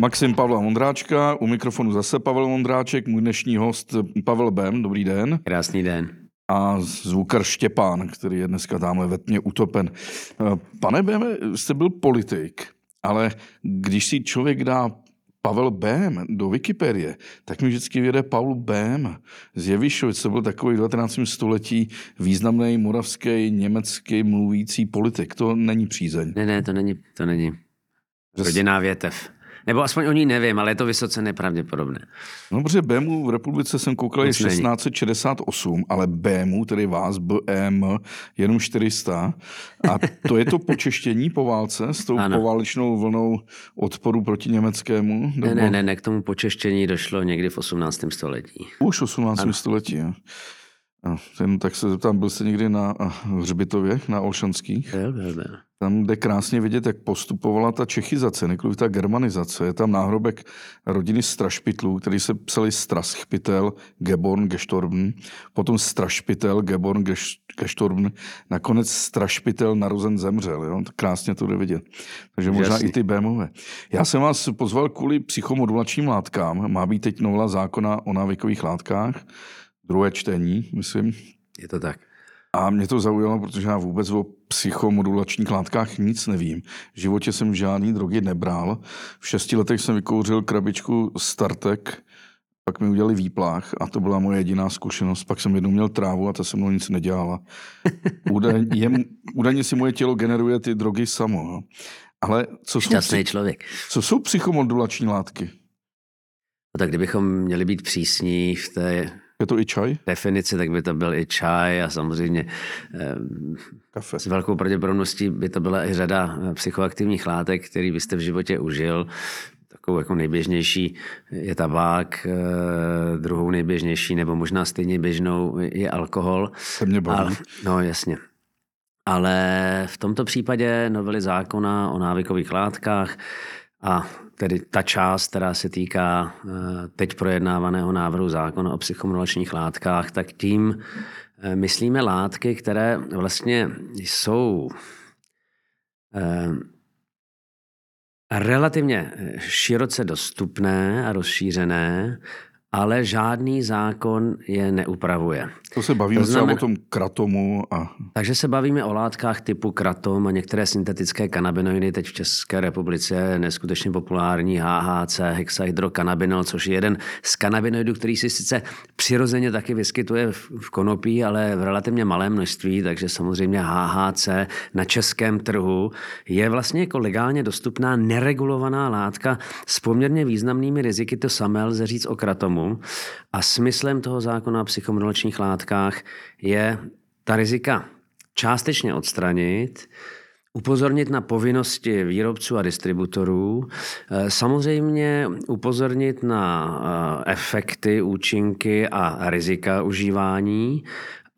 Maxim Pavla Mondráčka, u mikrofonu zase Pavel Mondráček, můj dnešní host Pavel Bem, dobrý den. Krásný den. A zvukar Štěpán, který je dneska tamhle ve tmě utopen. Pane Bem, jste byl politik, ale když si člověk dá Pavel Bém do Wikipedie, tak mi vždycky věde Paul Bém z Jevišovic, to byl takový v 19. století významný moravský, německý mluvící politik. To není přízeň. Ne, ne, to není, to není. Rodinná větev. Nebo aspoň o ní nevím, ale je to vysoce nepravděpodobné. No, protože BMU v republice jsem koukal je 1668, ale BMU, tedy vás, BM, jenom 400. A to je to počeštění po válce s tou ano. poválečnou vlnou odporu proti německému? Ne, ne, ne, ne, k tomu počeštění došlo někdy v 18. století. Už v 18. Ano. století, jo. No, jen tak se zeptám, byl jsi někdy na hřbitově, na Olšanských? Byl, byl, byl. Tam jde krásně vidět, jak postupovala ta čechizace, nekoliv ta germanizace. Je tam náhrobek rodiny Strašpitlů, který se psali Straschpitel, Geborn, Gestorben, potom Strašpitel, Geborn, Gestorben, nakonec Strašpitel narozen zemřel. Jo? Krásně to jde vidět. Takže možná Jasný. i ty BMové. Já jsem vás pozval kvůli psychomodulačním látkám. Má být teď novela zákona o návykových látkách druhé čtení, myslím. Je to tak. A mě to zaujalo, protože já vůbec o psychomodulačních látkách nic nevím. V životě jsem žádný drogy nebral. V šesti letech jsem vykouřil krabičku Startek, pak mi udělali výplách a to byla moje jediná zkušenost. Pak jsem jednou měl trávu a ta se mnou nic nedělala. Údajně, údajně si moje tělo generuje ty drogy samo. Ale co jsou, psy... člověk. co jsou psychomodulační látky? No tak kdybychom měli být přísní v té je to i čaj? Definici, tak by to byl i čaj a samozřejmě Kafe. s velkou pravděpodobností by to byla i řada eh, psychoaktivních látek, který byste v životě užil. Takovou jako nejběžnější je tabák, eh, druhou nejběžnější nebo možná stejně běžnou je alkohol. Se mě baví. Ale, no jasně. Ale v tomto případě novely zákona o návykových látkách a tedy ta část, která se týká eh, teď projednávaného návrhu zákona o psychomodulačních látkách, tak tím eh, myslíme látky, které vlastně jsou eh, relativně široce dostupné a rozšířené ale žádný zákon je neupravuje. To se bavíme to znamená, o tom kratomu. A... Takže se bavíme o látkách typu kratom a některé syntetické kanabinoidy. Teď v České republice je neskutečně populární HHC, hexahydrokanabinol, což je jeden z kanabinoidů, který si sice přirozeně taky vyskytuje v konopí, ale v relativně malém množství, takže samozřejmě HHC na českém trhu je vlastně jako legálně dostupná neregulovaná látka s poměrně významnými riziky. To samé lze říct o kratomu tomu. A smyslem toho zákona o psychomodulačních látkách je ta rizika částečně odstranit, upozornit na povinnosti výrobců a distributorů, eh, samozřejmě upozornit na eh, efekty, účinky a rizika užívání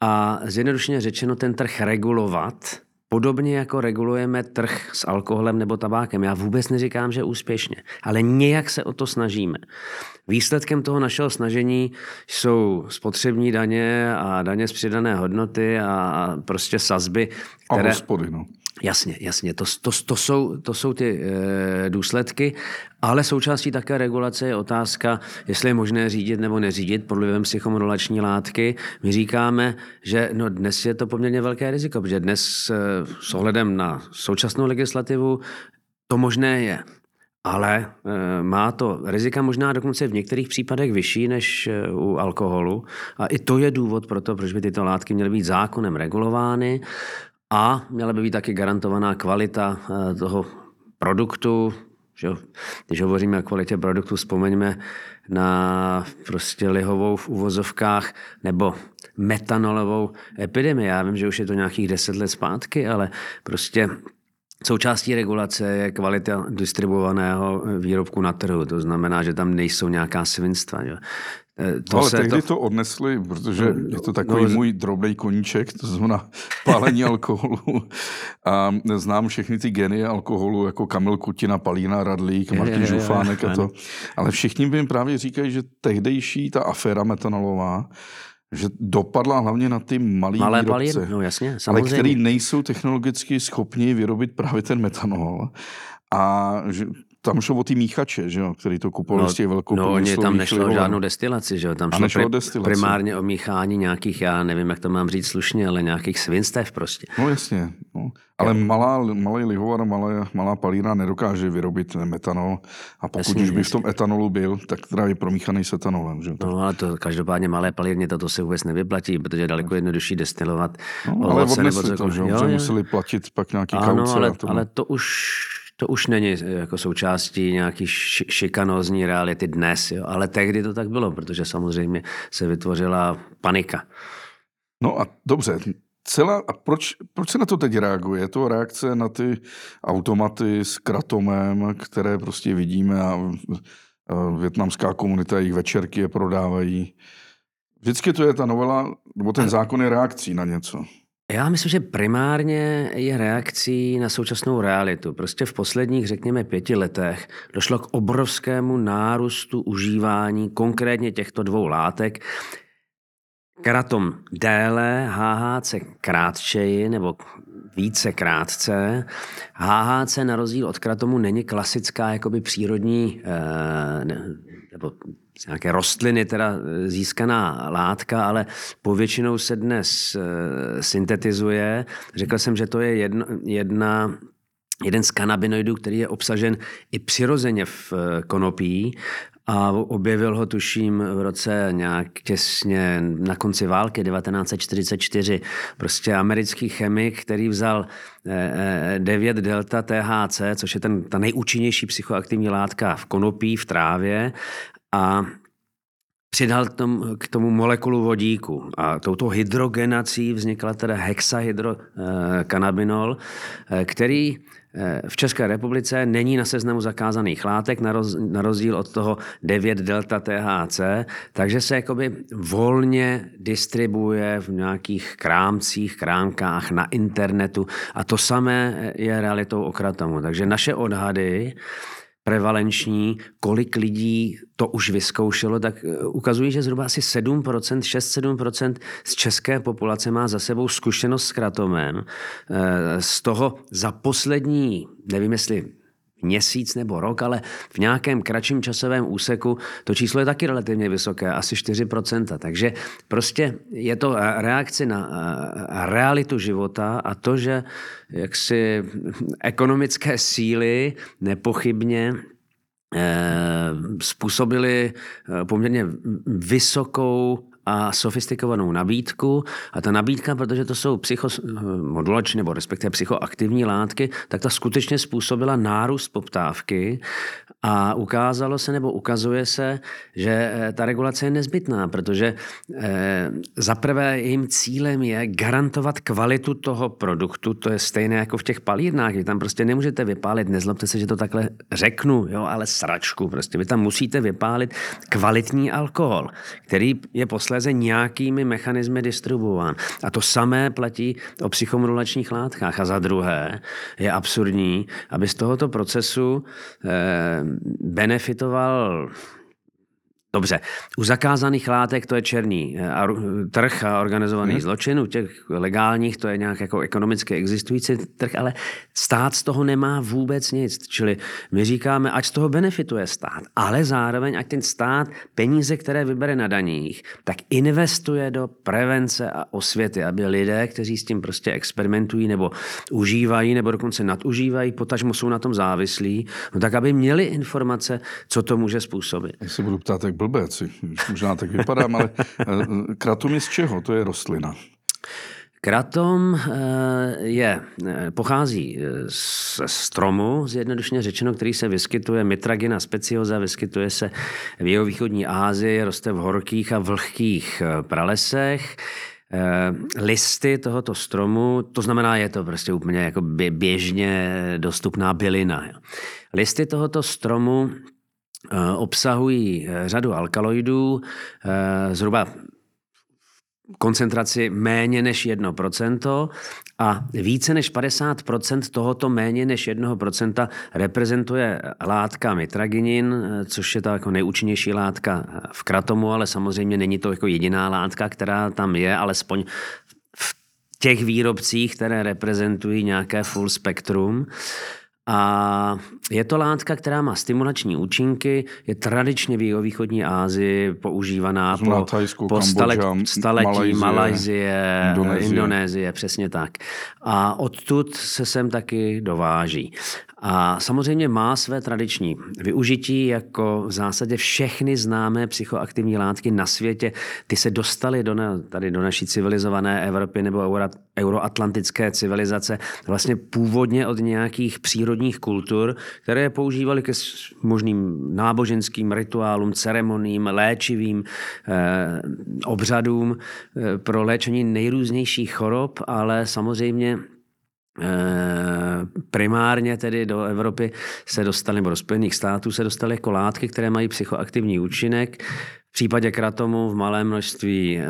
a zjednodušeně řečeno ten trh regulovat, Podobně jako regulujeme trh s alkoholem nebo tabákem. Já vůbec neříkám, že úspěšně, ale nějak se o to snažíme. Výsledkem toho našeho snažení jsou spotřební daně a daně z přidané hodnoty a prostě sazby, které... A hospody, no. Jasně, jasně, to, to, to, jsou, to jsou ty e, důsledky, ale součástí také regulace je otázka, jestli je možné řídit nebo neřídit pod vlivem psychomodulační látky. My říkáme, že no, dnes je to poměrně velké riziko, protože dnes e, s ohledem na současnou legislativu to možné je. Ale e, má to rizika možná dokonce v některých případech vyšší než e, u alkoholu. A i to je důvod pro to, proč by tyto látky měly být zákonem regulovány a měla by být taky garantovaná kvalita eh, toho produktu. Že? Když hovoříme o kvalitě produktu, vzpomeňme na prostě lihovou v uvozovkách nebo metanolovou epidemii. Já vím, že už je to nějakých deset let zpátky, ale prostě Součástí regulace je kvalita distribuovaného výrobku na trhu. To znamená, že tam nejsou nějaká svinstva. Že? Eh, to no, ale tehdy to... to odnesli, protože no, je to takový no, můj drobný koníček, to znamená pálení alkoholu. A znám všechny ty geny alkoholu, jako Kamil Kutina, Palína Radlík, Martin je, je, Žufánek je, je, a to. Ale všichni by jim právě říkají, že tehdejší ta aféra metanolová, že dopadla hlavně na ty malý Malé výrobce, palír, no jasně, samozřejmě. ale který nejsou technologicky schopni vyrobit právě ten metanol. A že tam šlo o ty míchače, že jo, který to kupovali No, z těch velkou no oni tam nešlo o žádnou destilaci, že jo? Tam šlo nešlo pri, destilaci. primárně o míchání nějakých, já nevím, jak to mám říct slušně, ale nějakých svinstev prostě. No jasně, no. ale malá, malý lihovar, malá, malá palína nedokáže vyrobit metanol a pokud Jasně, už by v tom etanolu byl, tak teda je promíchaný s etanolem. Že? jo. No ale to každopádně malé palírně toto se vůbec nevyplatí, protože je daleko jednodušší destilovat No, ale ovoce nebo odnesli to, cokoliv. že jo, museli platit pak nějaký Ano, kauce. ale, to, ale to už to už není jako součástí nějaký ši- šikanózní reality dnes, jo? ale tehdy to tak bylo, protože samozřejmě se vytvořila panika. No a dobře, celá, a proč, proč se na to teď reaguje? Je to reakce na ty automaty s kratomem, které prostě vidíme a, a větnamská komunita jejich večerky je prodávají. Vždycky to je ta novela, nebo ten zákon je reakcí na něco. Já myslím, že primárně je reakcí na současnou realitu. Prostě v posledních, řekněme, pěti letech došlo k obrovskému nárůstu užívání konkrétně těchto dvou látek. Kratom déle, HHC krátčeji nebo více krátce. HHC na rozdíl od kratomu není klasická jakoby přírodní eh, ne- nebo nějaké rostliny teda eh, získaná látka, ale povětšinou se dnes eh, syntetizuje. Řekl jsem, že to je jedno, jedna jeden z kanabinoidů, který je obsažen i přirozeně v eh, konopí a objevil ho, tuším, v roce nějak těsně na konci války 1944. Prostě americký chemik, který vzal eh, eh, 9 delta THC, což je ten, ta nejúčinnější psychoaktivní látka v konopí, v trávě a přidal k tomu, k tomu molekulu vodíku. A touto hydrogenací vznikla teda hexahydrokanabinol, eh, který eh, v České republice není na seznamu zakázaných látek, na roz- na rozdíl od toho 9 delta THC, takže se jakoby volně distribuje v nějakých krámcích, krámkách na internetu a to samé je realitou o kratomu. Takže naše odhady prevalenční, kolik lidí to už vyzkoušelo, tak eh, ukazují, že zhruba asi 7%, 6-7% z české populace má za sebou zkušenost s kratomem. Eh, Z toho za poslední, nevím jestli měsíc nebo rok, ale v nějakém kratším časovém úseku to číslo je taky relativně vysoké, asi 4%. Takže prostě je to reakce na eh, realitu života a to, že jaksi ekonomické síly nepochybně eh, způsobili eh, poměrně vysokou a sofistikovanou nabídku. A ta nabídka, protože to jsou psychomodulační nebo respektive psychoaktivní látky, tak ta skutečně způsobila nárůst poptávky a ukázalo se nebo ukazuje se, že eh, ta regulace je nezbytná, protože eh, zaprvé jejím cílem je garantovat kvalitu toho produktu, to je stejné jako v těch palírnách, vy tam prostě nemůžete vypálit, nezlobte se, že to takhle řeknu, jo, ale sračku, prostě vy tam musíte vypálit kvalitní alkohol, který je posléze nějakými mechanismy distribuován. A to samé platí o psychomodulačních látkách. A za druhé je absurdní, aby z tohoto procesu eh, benefitoval Dobře, u zakázaných látek to je černý eh, trh a organizovaný hmm. zločin, u těch legálních to je nějak jako ekonomicky existující trh, ale stát z toho nemá vůbec nic. Čili my říkáme, ať z toho benefituje stát, ale zároveň, ať ten stát peníze, které vybere na daních, tak investuje do prevence a osvěty, aby lidé, kteří s tím prostě experimentují nebo užívají nebo dokonce nadužívají, potažmo jsou na tom závislí, no tak aby měli informace, co to může způsobit. Já se budu ptát, jak blbec, možná tak vypadám, ale eh, kratom je z čeho? To je rostlina. Kratom eh, je, eh, pochází z stromu, zjednodušeně řečeno, který se vyskytuje, Mitragina speciosa, vyskytuje se v jeho východní Ázii, roste v horkých a vlhkých pralesech. Listy tohoto stromu, to znamená, je to prostě úplně jako běžně dostupná bylina. Listy tohoto stromu obsahují řadu alkaloidů, zhruba koncentraci méně než 1% a více než 50% tohoto méně než 1% reprezentuje látka mitraginin, což je ta jako nejúčinnější látka v kratomu, ale samozřejmě není to jako jediná látka, která tam je, alespoň v těch výrobcích, které reprezentují nějaké full spektrum. A je to látka, která má stimulační účinky, je tradičně v východní Asii používaná po, Thajsku, po stale, staletí Malajzie, Malajzie Indonésie. Indonésie, přesně tak. A odtud se sem taky dováží. A samozřejmě má své tradiční využití, jako v zásadě všechny známé psychoaktivní látky na světě. Ty se dostaly do, na, tady do naší civilizované Evropy nebo euro, euroatlantické civilizace vlastně původně od nějakých přírodních kultur, které je používaly ke možným náboženským rituálům, ceremoním, léčivým eh, obřadům eh, pro léčení nejrůznějších chorob, ale samozřejmě Eh, primárně tedy do Evropy se dostaly, nebo do Spojených států se dostaly jako látky, které mají psychoaktivní účinek. V případě kratomu v malém množství eh,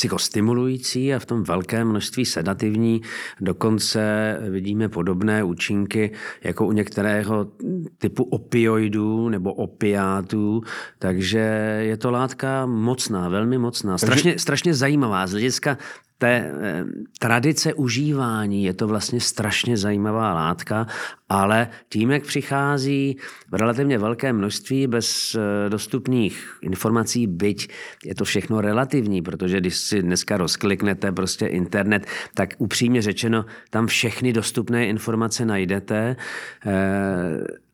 psychostimulující a v tom velkém množství sedativní. Dokonce vidíme podobné účinky jako u některého typu opioidů nebo opiátů, takže je to látka mocná, velmi mocná, strašně, strašně zajímavá z hlediska té eh, tradice užívání je to vlastně strašně zajímavá látka, ale tím, jak přichází v relativně velké množství bez eh, dostupných informací, byť je to všechno relativní, protože když si dneska rozkliknete prostě internet, tak upřímně řečeno, tam všechny dostupné informace najdete.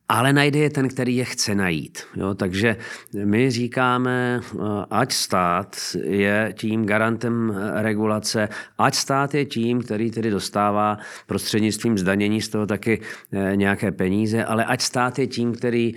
Ale najde je ten, který je chce najít. Jo? Takže my říkáme, eh, ať stát je tím garantem eh, regulace, ať stát je tím, který tedy dostává prostřednictvím zdanění z toho taky eh, nějaké peníze, ale ať stát je tím, který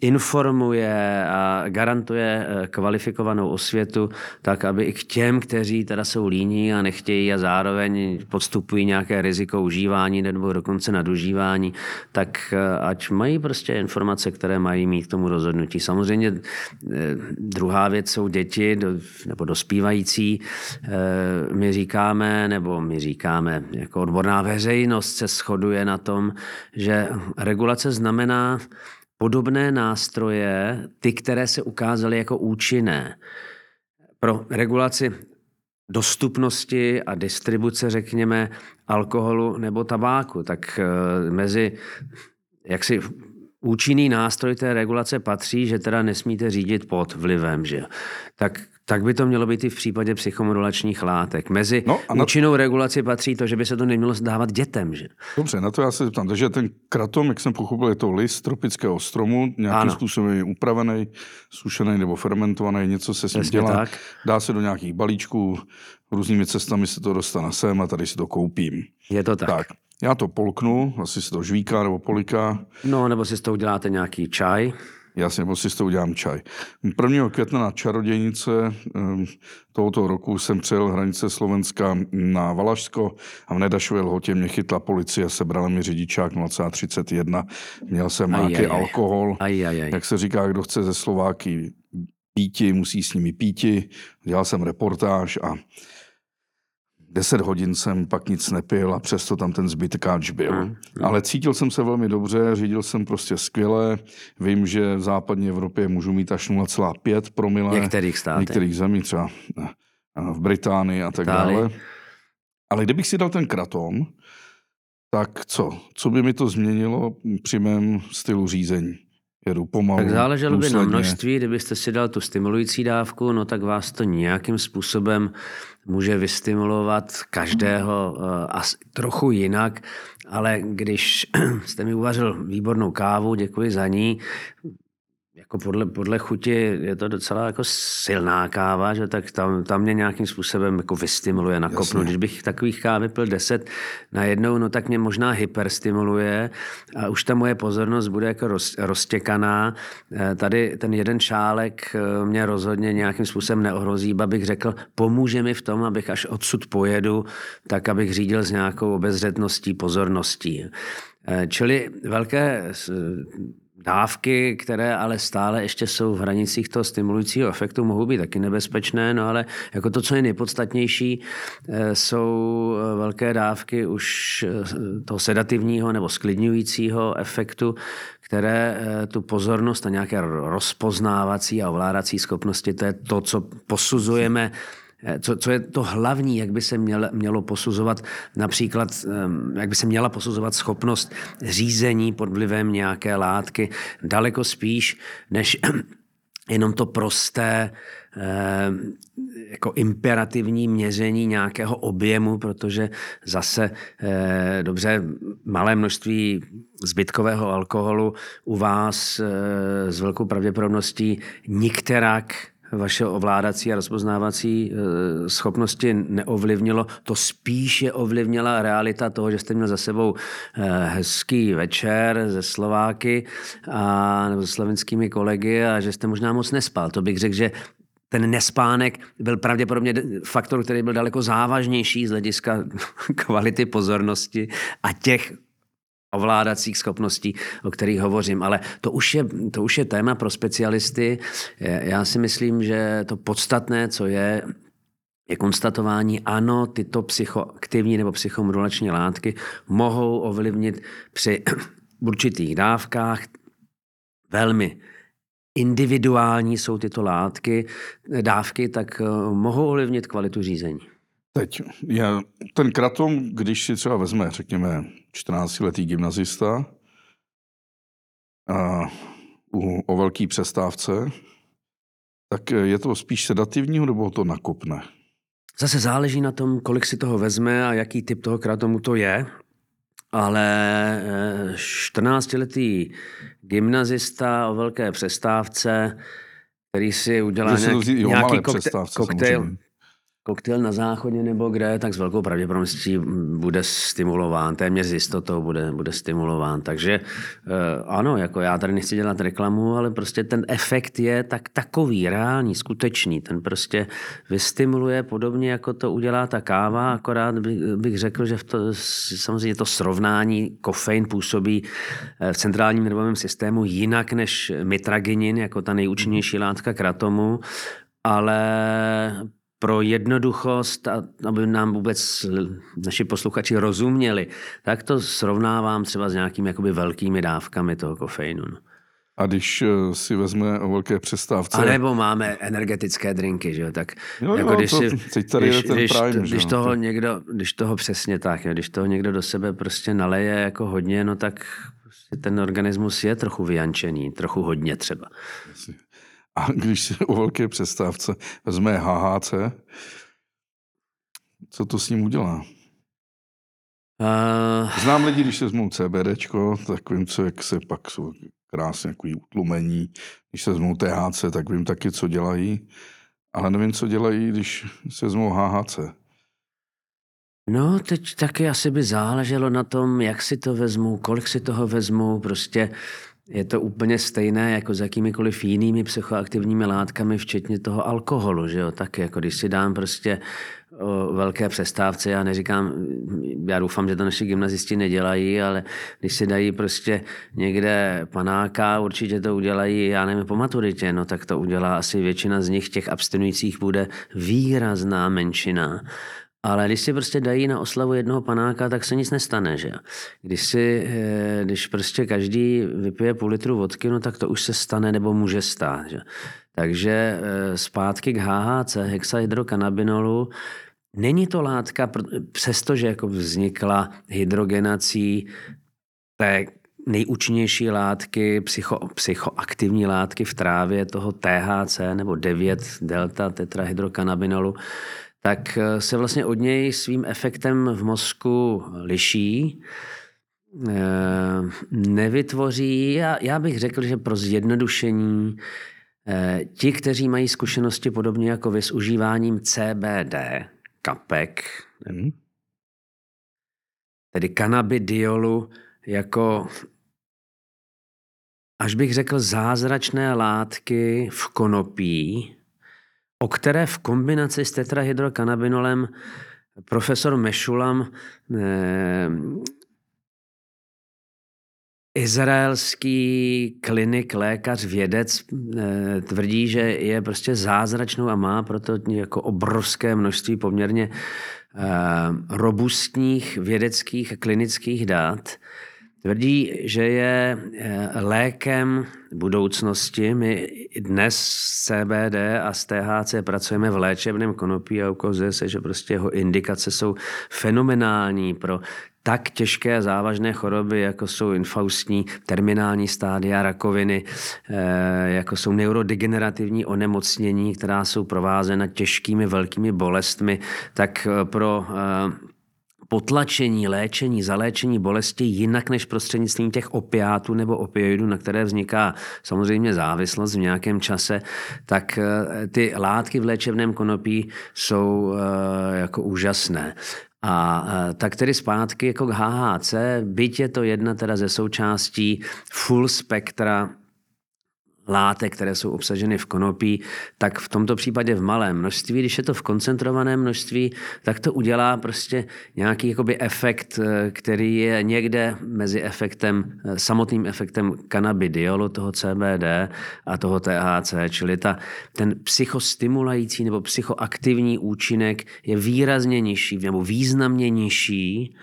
informuje a garantuje kvalifikovanou osvětu, tak aby i k těm, kteří teda jsou líní a nechtějí a zároveň podstupují nějaké riziko užívání nebo dokonce nadužívání, tak ať mají prostě informace, které mají mít k tomu rozhodnutí. Samozřejmě eh, druhá věc jsou děti nebo dospívající. Eh, my říkáme, nebo my říkáme, jako odborná veřejnost se shoduje na tom, že regulace znamená podobné nástroje, ty, které se ukázaly jako účinné. Pro regulaci dostupnosti a distribuce, řekněme, alkoholu nebo tabáku, tak eh, mezi jak si účinný nástroj té regulace patří, že teda nesmíte řídit pod vlivem, že tak tak by to mělo být i v případě psychomodulačních látek. Mezi no, na... účinnou regulaci patří to, že by se to nemělo dávat dětem. Že? Dobře, na to já se zeptám. Takže ten kratom, jak jsem pochopil, je to list tropického stromu, nějakým ano. způsobem je upravený, sušený nebo fermentovaný, něco se s ním dělá. Tak. Dá se do nějakých balíčků, různými cestami se to dostane sem a tady si to koupím. Je to tak. tak. Já to polknu, asi si to žvíká nebo poliká. No, nebo si s toho uděláte nějaký čaj. Jasně, nebo si s toho udělám čaj. 1. května na Čarodějnice ehm, tohoto roku jsem přijel hranice Slovenska na Valašsko a v Nedašové lhotě mě chytla policie, sebrala mi řidičák 0,31. Měl jsem aj, nějaký aj, alkohol. Aj, aj, aj. Jak se říká, kdo chce ze Slováky píti, musí s nimi píti. Dělal jsem reportáž a Deset hodin jsem pak nic nepil a přesto tam ten zbytkáč byl. Mm, mm. Ale cítil jsem se velmi dobře, řídil jsem prostě skvěle. Vím, že v západní Evropě můžu mít až 0,5 promile. Některých státech. Některých zemí, třeba eh, v Británii a tak dále. Ale kdybych si dal ten kratom, tak co? Co by mi to změnilo při mém stylu řízení? jedu pomalu. Tak záleželo by na množství, kdybyste si dal tu stimulující dávku, no tak vás to nějakým způsobem může vystimulovat každého uh, asi trochu jinak, ale když jste mi uvařil výbornou kávu, děkuji za ní, jako podle, podle chuti je to docela jako silná káva, že tak tam, tam mě nějakým způsobem jako vystimuluje, nakopnu. Když bych takových kávy pil deset najednou, no tak mě možná hyperstimuluje a už ta moje pozornost bude jako roz, roztěkaná. Eh, tady ten jeden šálek eh, mě rozhodně nějakým způsobem neohrozí, bych řekl, pomůže mi v tom, abych až odsud pojedu, tak abych řídil s nějakou obezřetností, pozorností. Eh, čili velké dávky, které ale stále ještě jsou v hranicích toho stimulujícího efektu, mohou být taky nebezpečné, no ale jako to, co je nejpodstatnější, eh, jsou eh, velké dávky už eh, toho sedativního nebo sklidňujícího efektu, které tu pozornost a nějaké rozpoznávací a ovládací schopnosti, to je to, co posuzujeme co, co je to hlavní, jak by se mělo, mělo posuzovat například, ehm, jak by se měla posuzovat schopnost řízení pod vlivem nějaké látky, daleko spíš než jenom to prosté eh, jako imperativní měření nějakého objemu, protože zase eh, dobře malé množství zbytkového alkoholu u vás eh, s velkou pravděpodobností nikterak vaše ovládací a rozpoznávací schopnosti neovlivnilo. To spíše ovlivnila realita toho, že jste měl za sebou hezký večer ze Slováky a, nebo se slovenskými kolegy a že jste možná moc nespal. To bych řekl, že ten nespánek byl pravděpodobně faktor, který byl daleko závažnější z hlediska kvality pozornosti a těch ovládacích schopností, o kterých hovořím. Ale to už, je, to už je téma pro specialisty. Já si myslím, že to podstatné, co je, je konstatování, ano, tyto psychoaktivní nebo psychomodulační látky mohou ovlivnit při určitých dávkách velmi individuální jsou tyto látky, dávky, tak eh, mohou ovlivnit kvalitu řízení. Teď, já, ten kratom, když si třeba vezme, řekněme, 14-letý gymnazista a u, o velký přestávce, tak je to spíš sedativního, nebo to nakopne? Zase záleží na tom, kolik si toho vezme a jaký typ toho kratomu to je ale 14-letý eh, gymnazista o velké přestávce, který si udělá nějak, nějaký koktejl, koktejl na záchodě nebo kde, tak s velkou pravděpodobností bude stimulován, téměř s jistotou bude, bude stimulován. Takže eh, ano, jako já tady nechci dělat reklamu, ale prostě ten efekt je tak takový, reálný, skutečný. Ten prostě vystimuluje podobně, jako to udělá ta káva, akorát bych, řekl, že v to, samozřejmě to srovnání kofein působí eh, v centrálním nervovém systému jinak než mitraginin, jako ta nejúčinnější látka kratomu, ale pro jednoduchost, a aby nám vůbec naši posluchači rozuměli, tak to srovnávám třeba s nějakými jakoby velkými dávkami toho kofeinu. No. A když eh, si vezme o velké přestávce... A nebo máme energetické drinky, že jo, tak jo, jako jo, když, to, si, teď tady když, ten když, prime, když, toho někdo, když toho přesně tak, jo, když toho někdo do sebe prostě naleje jako hodně, no tak ten organismus je trochu vyjančený, trochu hodně třeba. Jasně. A když si o velké přestávce vezme HHC, co to s ním udělá? Uh... Znám lidi, když se vezmou CBDčko, tak vím, co, jak se pak jsou krásně jako utlumení. Když se vezmou THC, tak vím taky, co dělají. Ale nevím, co dělají, když se vezmou HHC. No, teď taky asi by záleželo na tom, jak si to vezmou, kolik si toho vezmou. Prostě je to úplně stejné jako s jakýmikoliv jinými psychoaktivními látkami, včetně toho alkoholu, že jo? Tak jako když si dám prostě o velké přestávce, já neříkám, já doufám, že to naši gymnazisti nedělají, ale když si dají prostě někde panáka, určitě to udělají, já nevím, po maturitě, no tak to udělá asi většina z nich, těch abstinujících bude výrazná menšina. Ale když si prostě dají na oslavu jednoho panáka, tak se nic nestane, že Když, si, eh, když prostě každý vypije půl litru vodky, no tak to už se stane nebo může stát, že? Takže eh, zpátky k HHC, hexahydrokanabinolu, není to látka, přestože jako vznikla hydrogenací té nejúčinnější látky, psycho, psychoaktivní látky v trávě toho THC nebo 9 delta tetrahydrokanabinolu, tak eh, se vlastně od něj svým efektem v mozku liší. Eh, nevytvoří, já, já bych řekl, že pro zjednodušení eh, ti, kteří mají zkušenosti podobně jako vy s užíváním CBD, kapek, mm. tedy kanabidiolu jako až bych řekl zázračné látky v konopí, o které v kombinaci s tetrahydrokanabinolem profesor Mešulam eh, izraelský klinik, lékař, vědec eh, tvrdí, že je prostě zázračnou a má proto jako obrovské množství poměrně eh, robustních vědeckých a klinických dat. Tvrdí, že je eh, lékem budoucnosti. My dnes z CBD a z THC pracujeme v léčebném konopí a ukazuje se, že prostě jeho indikace jsou fenomenální pro tak těžké a závažné choroby, jako jsou infaustní terminální stádia rakoviny, eh, jako jsou neurodegenerativní onemocnění, která jsou provázena těžkými velkými bolestmi, tak eh, pro potlačení, léčení, zaléčení bolesti jinak než prostřednictvím těch opiátů nebo opioidů, na které vzniká samozřejmě závislost v nějakém čase, tak eh, ty látky v léčebném konopí jsou eh, jako úžasné. A eh, tak tedy zpátky jako k HHC, byť je to jedna teda ze součástí full spektra látek, které jsou obsaženy v konopí, tak v tomto případě v malém množství, když je to v koncentrovaném množství, tak to udělá prostě nějaký jakoby efekt, eh, který je někde mezi efektem, eh, samotným efektem kanabidiolu, toho CBD a toho THC, čili ta, ten psychostimulající nebo psychoaktivní účinek je výrazně nižší nebo významně nižší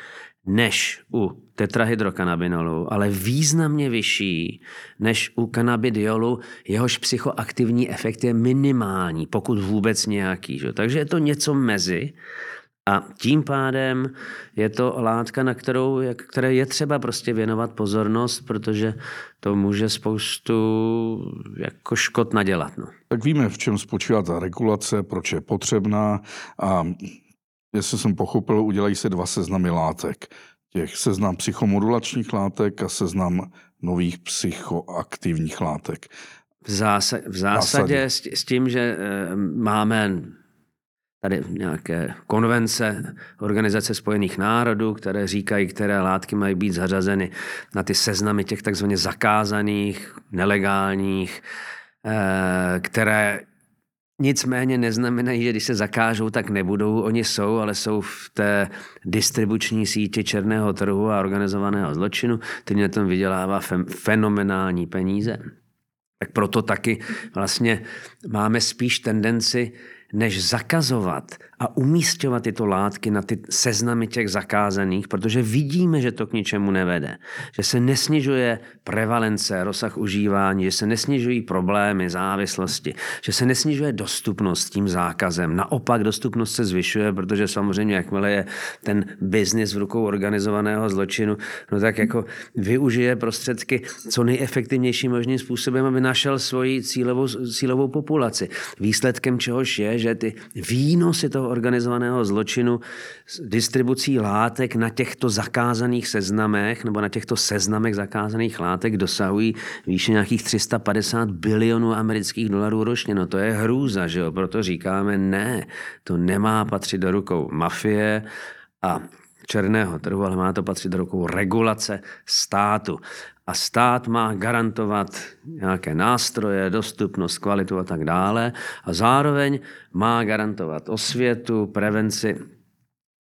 než u tetrahydrokanabinolu, ale významně vyšší než u kanabidiolu, jehož psychoaktivní efekt je minimální, pokud vůbec nějaký. Že? Takže je to něco mezi a tím pádem je to látka, na kterou, které je třeba prostě věnovat pozornost, protože to může spoustu jako škod nadělat. No. Tak víme, v čem spočívá ta regulace, proč je potřebná a jestli jsem pochopil, udělají se dva seznamy látek. Těch seznam psychomodulačních látek a seznam nových psychoaktivních látek. V, zása- v zásadě s, s tím, že e, máme tady nějaké konvence Organizace spojených národů, které říkají, které látky mají být zařazeny na ty seznamy těch takzvaně zakázaných, nelegálních, e, které Nicméně neznamenají, že když se zakážou, tak nebudou. Oni jsou, ale jsou v té distribuční síti černého trhu a organizovaného zločinu, který na tom vydělává fenomenální peníze. Tak proto taky vlastně máme spíš tendenci než zakazovat a umístěvat tyto látky na ty seznamy těch zakázaných, protože vidíme, že to k ničemu nevede. Že se nesnižuje prevalence, rozsah užívání, že se nesnižují problémy, závislosti, že se nesnižuje dostupnost tím zákazem. Naopak dostupnost se zvyšuje, protože samozřejmě jakmile je ten biznis v rukou organizovaného zločinu, no tak jako využije prostředky co nejefektivnějším možným způsobem, aby našel svoji cílovou, cílovou populaci. Výsledkem čehož je, že ty výnosy toho organizovaného zločinu distribucí látek na těchto zakázaných seznamech nebo na těchto seznamech zakázaných látek dosahují výše nějakých 350 bilionů amerických dolarů ročně. No to je hrůza, že jo? Proto říkáme ne, to nemá patřit do rukou mafie a černého trhu, ale má to patřit do rukou regulace státu. A stát má garantovat nějaké nástroje, dostupnost, kvalitu a tak dále. A zároveň má garantovat osvětu, prevenci,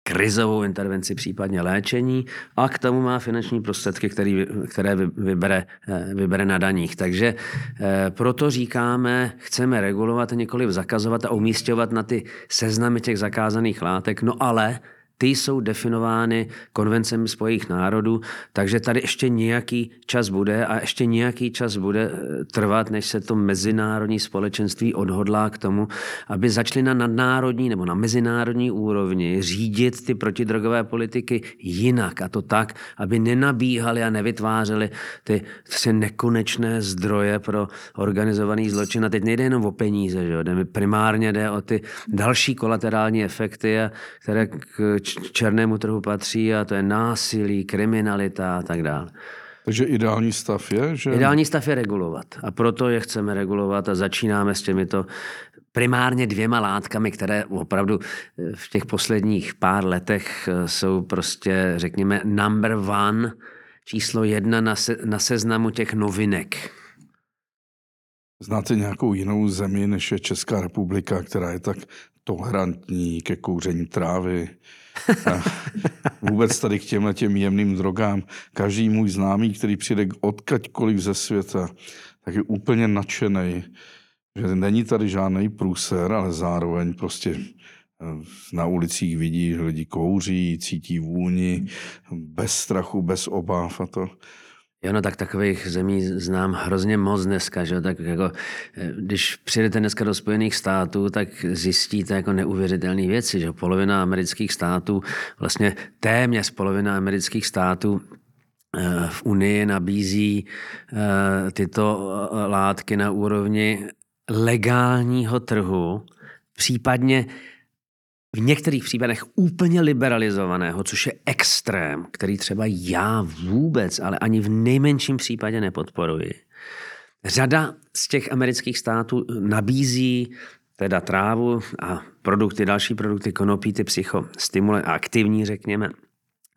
krizovou intervenci, případně léčení a k tomu má finanční prostředky, který, které vybere, eh, vybere na daních. Takže eh, proto říkáme, chceme regulovat a nikoliv zakazovat a umístěvat na ty seznamy těch zakázaných látek, no ale ty jsou definovány konvencemi spojích národů, takže tady ještě nějaký čas bude a ještě nějaký čas bude eh, trvat, než se to mezinárodní společenství odhodlá k tomu, aby začaly na nadnárodní nebo na mezinárodní úrovni řídit ty protidrogové politiky jinak a to tak, aby nenabíhali a nevytvářeli ty, ty nekonečné zdroje pro organizovaný zločin. A teď nejde jenom o peníze, že? primárně jde o ty další kolaterální efekty, které k černému trhu patří a to je násilí, kriminalita a tak dále. Takže ideální stav je, že... Ideální stav je regulovat. A proto je chceme regulovat a začínáme s těmito primárně dvěma látkami, které opravdu eh, v těch posledních pár letech eh, jsou prostě, řekněme, number one, číslo jedna na, se, na seznamu těch novinek. Znáte nějakou jinou zemi, než je Česká republika, která je tak tolerantní ke kouření trávy, vůbec tady k těmhle těm jemným drogám. Každý můj známý, který přijde odkaďkoliv ze světa, tak je úplně nadšený, že není tady žádný průser, ale zároveň prostě Na ulicích vidí, lidi kouří, cítí vůni, bez strachu, bez obav a to. Jo, no tak takových zemí znám hrozně moc dneska, že tak jako, eh, když přijedete dneska do Spojených států, tak zjistíte jako neuvěřitelné věci, že polovina amerických států, vlastně téměř polovina amerických států eh, v Unii nabízí eh, tyto látky na úrovni legálního trhu, případně v některých případech úplně liberalizovaného, což je extrém, který třeba já vůbec, ale ani v nejmenším případě nepodporuji. Řada z těch amerických států nabízí teda trávu a produkty, další produkty konopí, ty psychostimule, aktivní, řekněme,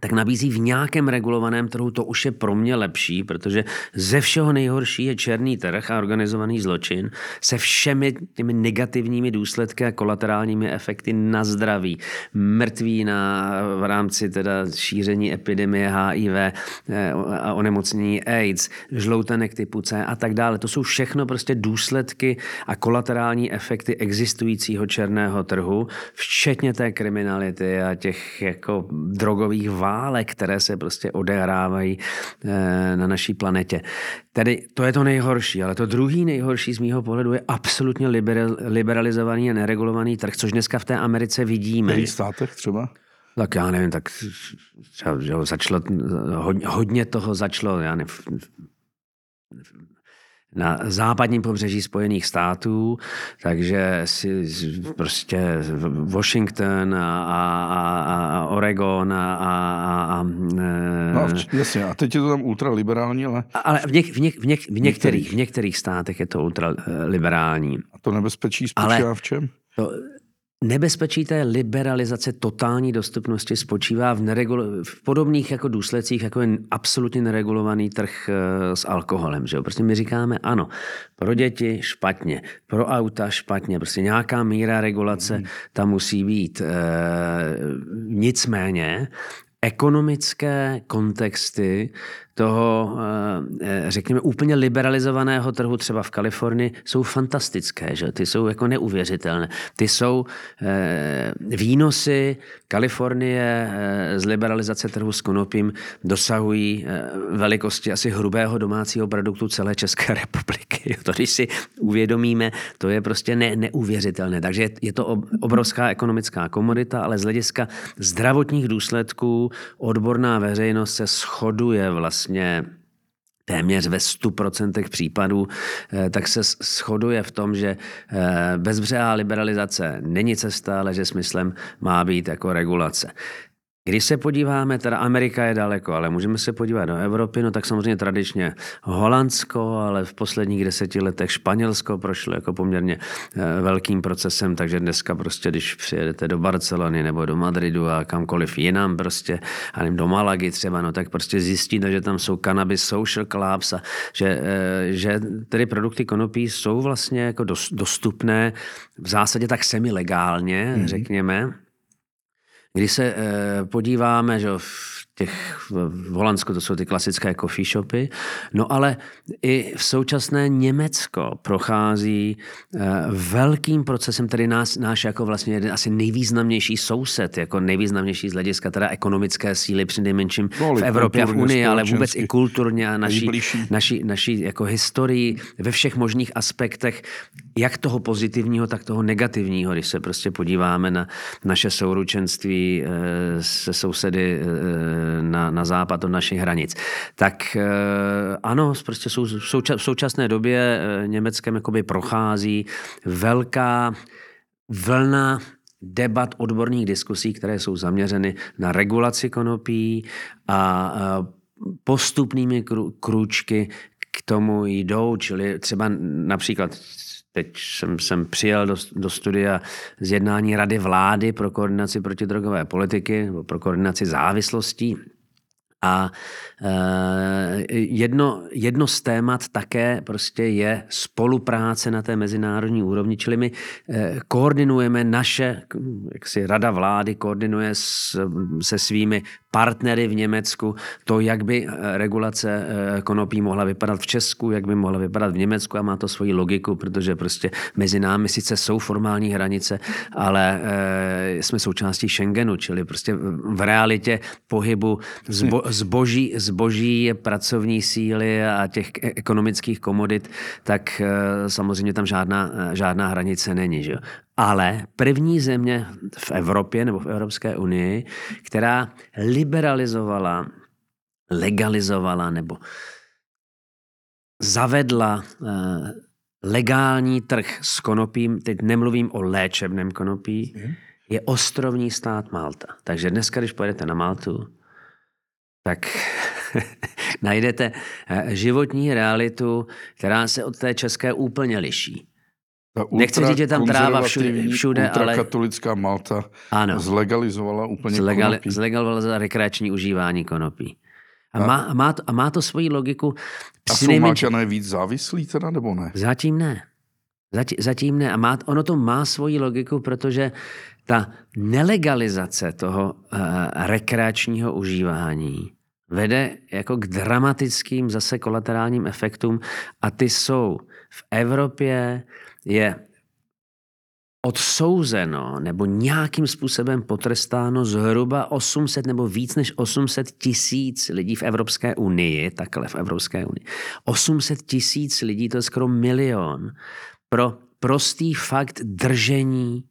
tak nabízí v nějakém regulovaném trhu, to už je pro mě lepší, protože ze všeho nejhorší je černý trh a organizovaný zločin se všemi těmi negativními důsledky a kolaterálními efekty na zdraví. Mrtví na, v rámci teda šíření epidemie HIV eh, a onemocnění AIDS, žloutenek typu C a tak dále. To jsou všechno prostě důsledky a kolaterální efekty existujícího černého trhu, včetně té kriminality a těch jako drogových válek, které se prostě odehrávají eh, na naší planetě. Tedy to je to nejhorší, ale to druhý nejhorší z mýho pohledu je absolutně liberalizovaný a neregulovaný trh, což dneska v té Americe vidíme. V státech třeba? Tak já nevím, tak třeba, že začalo, hodně, hodně toho začalo, já nevím, na západním pobřeží Spojených států, takže si prostě Washington a, a, a Oregon a, a, a no, jasně, a teď je to tam ultraliberální, ale... Ale v, něk, v, něk, v, něk, v, některých, v některých státech je to ultraliberální. A to nebezpečí spočívá ale v čem? To, Nebezpečí té liberalizace totální dostupnosti spočívá v, neregul- v podobných jako důsledcích, jako je absolutně neregulovaný trh eh, s alkoholem. Že jo? Prostě my říkáme ano, pro děti špatně, pro auta špatně, prostě nějaká míra regulace mm. tam musí být. E, nicméně ekonomické kontexty toho, eh, řekněme, úplně liberalizovaného trhu třeba v Kalifornii jsou fantastické, že? Ty jsou jako neuvěřitelné. Ty jsou eh, výnosy Kalifornie z liberalizace trhu s konopím dosahují velikosti asi hrubého domácího produktu celé České republiky. To, když si uvědomíme, to je prostě ne, neuvěřitelné. Takže je to obrovská ekonomická komodita, ale z hlediska zdravotních důsledků odborná veřejnost se shoduje vlastně téměř ve 100% případů, eh, tak se shoduje v tom, že eh, bezbřehá liberalizace není cesta, ale že smyslem má být jako regulace. Když se podíváme, teda Amerika je daleko, ale můžeme se podívat do Evropy, no tak samozřejmě tradičně Holandsko, ale v posledních deseti letech Španělsko prošlo jako poměrně eh, velkým procesem, takže dneska prostě, když přijedete do Barcelony nebo do Madridu a kamkoliv jinam prostě, a nevím, do Malagy třeba, no tak prostě zjistíte, že tam jsou cannabis social clubs a že, eh, že tedy produkty konopí jsou vlastně jako dostupné v zásadě tak semi-legálně, mm-hmm. řekněme, když se eh, podíváme, že těch v Holandsku to jsou ty klasické coffee shopy, no ale i v současné Německo prochází eh, velkým procesem, tedy nás, náš jako vlastně jeden asi nejvýznamnější soused, jako nejvýznamnější z hlediska teda ekonomické síly při nejmenším no, v Evropě a v Unii, ale vůbec i kulturně a naší, naší, naší jako historii ve všech možných aspektech, jak toho pozitivního, tak toho negativního, když se prostě podíváme na naše souručenství eh, se sousedy eh, na, na západ od našich hranic. Tak eh, ano, prostě sou, v současné době Německem jakoby prochází velká vlna debat odborných diskusí, které jsou zaměřeny na regulaci konopí a postupnými krůčky k tomu jdou, čili třeba například Teď jsem, jsem přijel do, do studia z jednání Rady vlády pro koordinaci protidrogové politiky pro koordinaci závislostí. A eh, jedno, jedno z témat také prostě je spolupráce na té mezinárodní úrovni, čili my eh, koordinujeme naše, jak si rada vlády koordinuje s, se svými partnery v Německu to, jak by eh, regulace konopí mohla vypadat v Česku, jak by mohla vypadat v Německu a má to svoji logiku, protože prostě mezi námi sice jsou formální hranice, ale jsme součástí Schengenu, čili prostě v realitě pohybu zbo, zboží, zboží, pracovní síly a těch e- ekonomických komodit, tak e, samozřejmě tam žádná, e, žádná hranice není. Že? Ale první země v Evropě nebo v Evropské unii, která liberalizovala, legalizovala nebo zavedla legální trh s konopím, teď nemluvím o léčebném konopí, mhm. je ostrovní stát Malta. Takže dneska, když pojedete na Maltu, tak najdete eh, životní realitu, která se od té české úplně liší. Nechci říct, že tam tráva všude, všude ale... katolická Malta ano. zlegalizovala úplně Zlegali, konopí. Zlegalizovala rekreační užívání konopí. A, a, má, má, to, a má to svoji logiku. A jsou nejmenší... Malčané víc závislí teda, nebo ne? Zatím ne. Zatím, zatím ne. A má, ono to má svoji logiku, protože ta nelegalizace toho uh, rekreačního užívání vede jako k dramatickým zase kolaterálním efektům a ty jsou v Evropě je odsouzeno nebo nějakým způsobem potrestáno zhruba 800 nebo víc než 800 tisíc lidí v Evropské unii, takhle v Evropské unii. 800 tisíc lidí, to je skoro milion, pro prostý fakt držení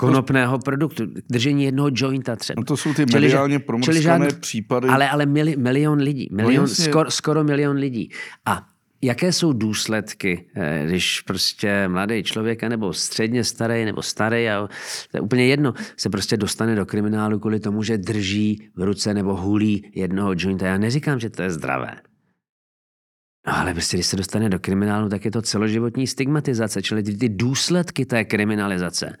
konopného produktu, držení jednoho jointa třeba. No to jsou ty mediálně promrskané případy. Ale, ale mili, milion lidí, no milion, no skoro, skoro milion lidí. A jaké jsou důsledky, eh, když prostě mladý člověk, nebo středně starý, nebo starý, a to je úplně jedno, se prostě dostane do kriminálu kvůli tomu, že drží v ruce nebo hulí jednoho jointa. Já neříkám, že to je zdravé. No ale prostě, když se dostane do kriminálu, tak je to celoživotní stigmatizace, čili ty, ty důsledky té kriminalizace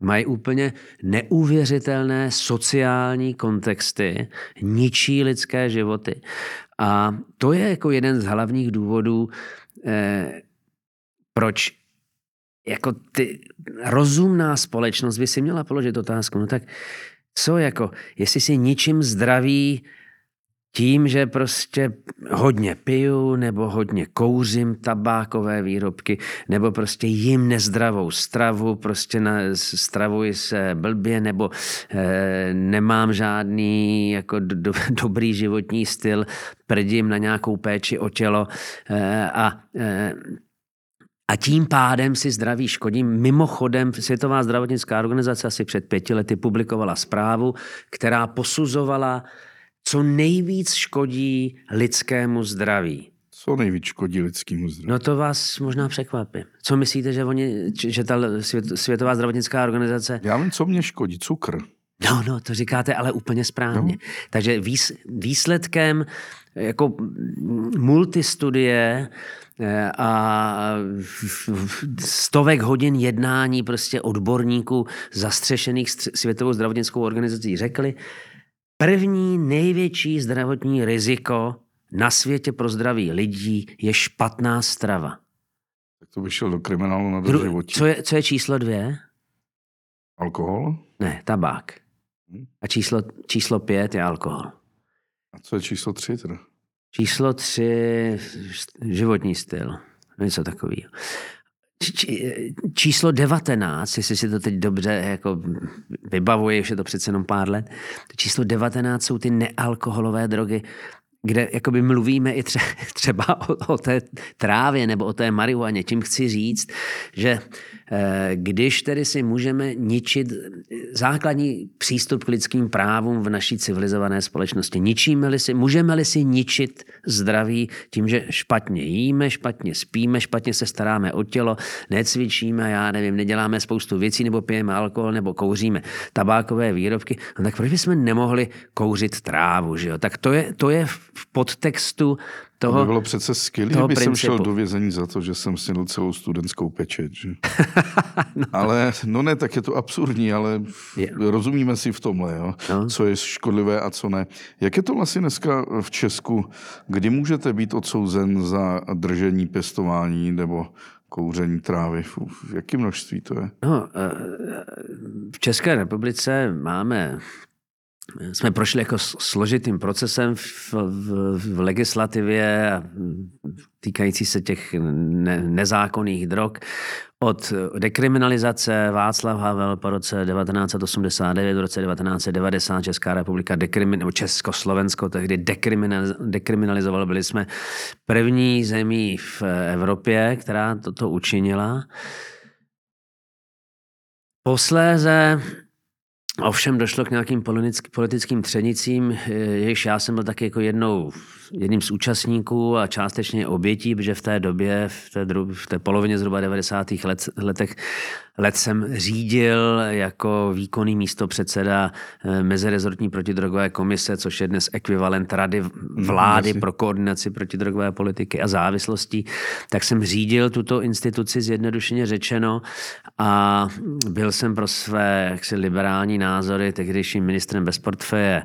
mají úplně neuvěřitelné sociální kontexty, ničí lidské životy. A to je jako jeden z hlavních důvodů, eh, proč jako ty rozumná společnost by si měla položit otázku, no tak co jako, jestli si ničím zdraví tím, že prostě hodně piju, nebo hodně kouřím tabákové výrobky, nebo prostě jim nezdravou stravu, prostě na, stravuji se blbě, nebo e, nemám žádný jako do, dobrý životní styl, prdím na nějakou péči o tělo e, a e, a tím pádem si zdraví škodím. Mimochodem, Světová zdravotnická organizace asi před pěti lety publikovala zprávu, která posuzovala co nejvíc škodí lidskému zdraví. Co nejvíc škodí lidskému zdraví? No to vás možná překvapí. Co myslíte, že, oni, že ta Světová zdravotnická organizace... Já vím, co mě škodí. Cukr. No, no, to říkáte ale úplně správně. No. Takže výs, výsledkem jako multistudie eh, a stovek hodin jednání prostě odborníků zastřešených Světovou zdravotnickou organizací řekli, První největší zdravotní riziko na světě pro zdraví lidí je špatná strava. Tak to vyšel do kriminálu na Dru- co je, co je číslo dvě? Alkohol? Ne, tabák. Hm? A číslo, číslo pět je alkohol. A co je číslo tři teda? Číslo tři, životní styl. Něco takového číslo 19, jestli si to teď dobře jako vybavuje, už je to přece jenom pár let, to číslo 19 jsou ty nealkoholové drogy, kde jakoby mluvíme i třeba o, o té trávě nebo o té marihuaně. Tím chci říct, že eh, když tedy si můžeme ničit základní přístup k lidským právům v naší civilizované společnosti, ničíme-li si, můžeme-li si ničit zdraví tím, že špatně jíme, špatně spíme, špatně se staráme o tělo, necvičíme, já nevím, neděláme spoustu věcí, nebo pijeme alkohol, nebo kouříme tabákové výrobky, no tak proč bychom nemohli kouřit trávu, že jo? Tak to je, to je v podtextu toho, to by bylo přece skvělé, kdyby principu. jsem šel do vězení za to, že jsem snědl celou studentskou pečeť. Že? no. Ale, no ne, tak je to absurdní, ale je. rozumíme si v tomhle, jo? No. co je škodlivé a co ne. Jak je to vlastně dneska v Česku, kdy můžete být odsouzen za držení, pěstování nebo kouření trávy? V jakém množství to je? No, eh, v České republice máme jsme prošli jako složitým procesem v, v, v legislativě týkající se těch ne, nezákonných drog. Od dekriminalizace Václav Havel po roce 1989 do roce 1990 Česká republika dekrimin, nebo Československo tehdy dekriminalizoval. Byli jsme první zemí v Evropě, která toto učinila. Posléze Ovšem došlo k nějakým politickým třenicím, eh, jejichž já jsem byl taky jako jednou, jedním z účastníků a částečně obětí, protože v té době, v té, dru, v té polovině zhruba 90. let, letech, let jsem řídil jako výkonný místo předseda eh, Mezirezortní protidrogové komise, což je dnes ekvivalent Rady mhm, vlády pro koordinaci protidrogové politiky a závislostí. Tak jsem řídil tuto instituci zjednodušeně řečeno a byl jsem pro své jaksi liberální názory tehdejším ministrem bez portfeje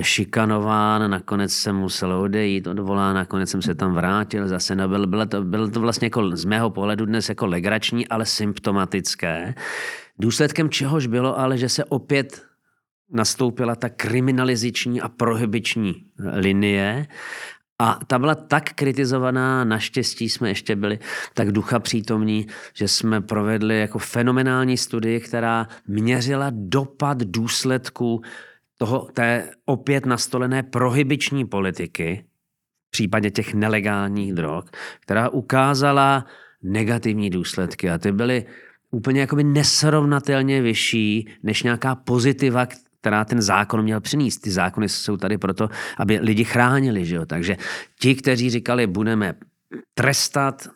šikanován, nakonec jsem musel odejít, odvolán, nakonec jsem se tam vrátil, zase nebyl, bylo to, bylo to vlastně jako z mého pohledu dnes jako legrační, ale symptomatické. Důsledkem čehož bylo ale, že se opět nastoupila ta kriminalizační a prohybiční linie a ta byla tak kritizovaná, naštěstí jsme ještě byli tak ducha přítomní, že jsme provedli jako fenomenální studii, která měřila dopad důsledků toho, té opět nastolené prohybiční politiky, případě těch nelegálních drog, která ukázala negativní důsledky. A ty byly úplně jakoby nesrovnatelně vyšší než nějaká pozitiva, která ten zákon měl přinést. Ty zákony jsou tady proto, aby lidi chránili. Že jo? Takže ti, kteří říkali, budeme trestat,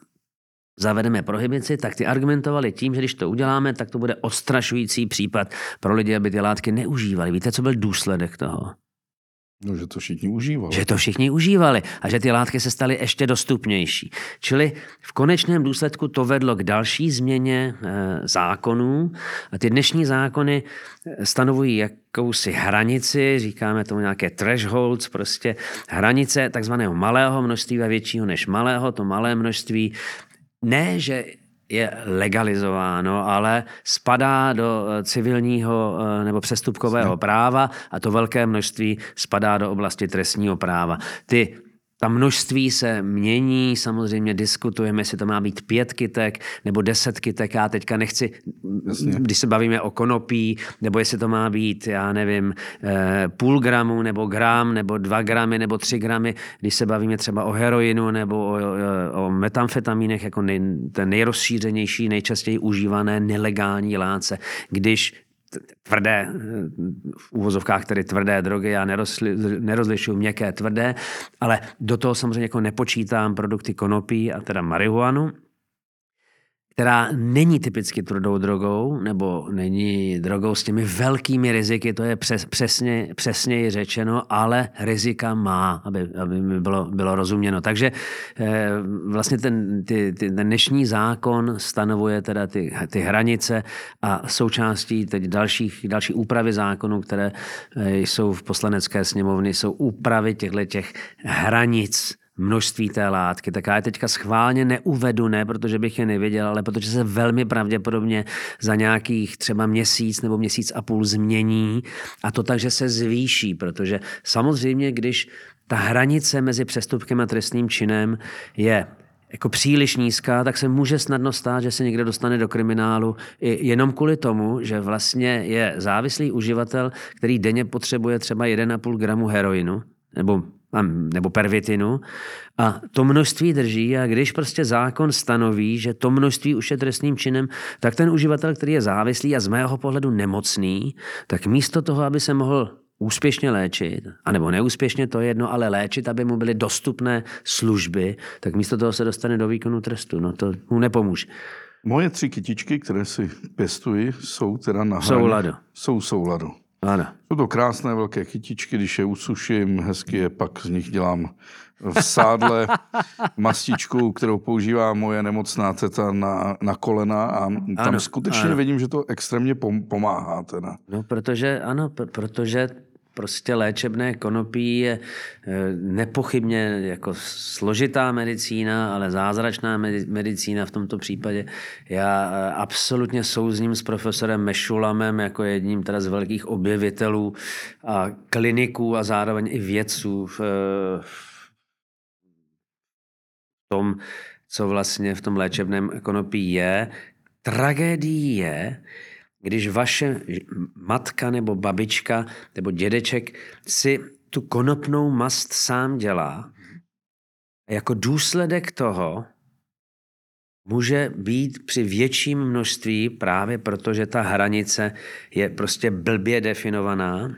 zavedeme prohibici, tak ty argumentovali tím, že když to uděláme, tak to bude ostrašující případ pro lidi, aby ty látky neužívali. Víte, co byl důsledek toho? No, že to všichni užívali. Že to všichni užívali a že ty látky se staly ještě dostupnější. Čili v konečném důsledku to vedlo k další změně e, zákonů a ty dnešní zákony eh, stanovují jakousi hranici, říkáme tomu nějaké thresholds, prostě hranice takzvaného malého množství a většího než malého. To malé množství ne, že je legalizováno, ale spadá do eh, civilního eh, nebo přestupkového práva a to velké množství spadá do oblasti trestního práva. Ty ta množství se mění, samozřejmě diskutujeme, jestli to má být pět kytek nebo deset kytek. Já teďka nechci, Jasně. když se bavíme o konopí, nebo jestli to má být, já nevím, eh, půl gramu nebo gram, nebo dva gramy, nebo tři gramy, když se bavíme třeba o heroinu nebo o, o metamfetamínech, jako nej, ten nejrozšířenější, nejčastěji užívané nelegální látce. Když tvrdé, v úvozovkách tedy tvrdé drogy, já nerozlišuju měkké, tvrdé, ale do toho samozřejmě jako nepočítám produkty konopí a teda marihuanu, která není typicky tvrdou drogou, nebo není drogou s těmi velkými riziky, to je přes, přesně, přesněji řečeno, ale rizika má, aby, aby mi bylo, bylo rozuměno. Takže eh, vlastně ten, ty, ty, ten dnešní zákon stanovuje teda ty, ty hranice a součástí teď dalších, další úpravy zákonů, které eh, jsou v poslanecké sněmovny, jsou úpravy těchto těch hranic množství té látky, tak já je teďka schválně neuvedu, ne protože bych je nevěděl, ale protože se velmi pravděpodobně za nějakých třeba měsíc nebo měsíc a půl změní a to tak, že se zvýší, protože samozřejmě, když ta hranice mezi přestupkem a trestným činem je jako příliš nízká, tak se může snadno stát, že se někdo dostane do kriminálu jenom kvůli tomu, že vlastně je závislý uživatel, který denně potřebuje třeba 1,5 gramu heroinu, nebo nebo pervitinu a to množství drží a když prostě zákon stanoví, že to množství už je trestným činem, tak ten uživatel, který je závislý a z mého pohledu nemocný, tak místo toho, aby se mohl úspěšně léčit, anebo neúspěšně, to je jedno, ale léčit, aby mu byly dostupné služby, tak místo toho se dostane do výkonu trestu. No to mu nepomůže. Moje tři kytičky, které si pěstuji, jsou teda na Souladu. Jsou souladu. Ano. Jsou to krásné velké kytičky, když je usuším, hezky je pak z nich dělám v sádle mastičku, kterou používá moje nemocná teta na, na kolena a tam Ano, skutečně ano. vidím, že to extrémně pom, pomáhá. Teda. No, protože, ano, pr- protože prostě léčebné konopí je eh, nepochybně jako složitá medicína, ale zázračná medi- medicína v tomto případě. Já eh, absolutně souzním s profesorem Mešulamem jako jedním teda z velkých objevitelů a kliniků a zároveň i vědců v, eh, tom, co vlastně v tom léčebném konopí je. Tragédií je, když vaše matka nebo babička nebo dědeček si tu konopnou mast sám dělá, jako důsledek toho může být při větším množství, právě protože ta hranice je prostě blbě definovaná,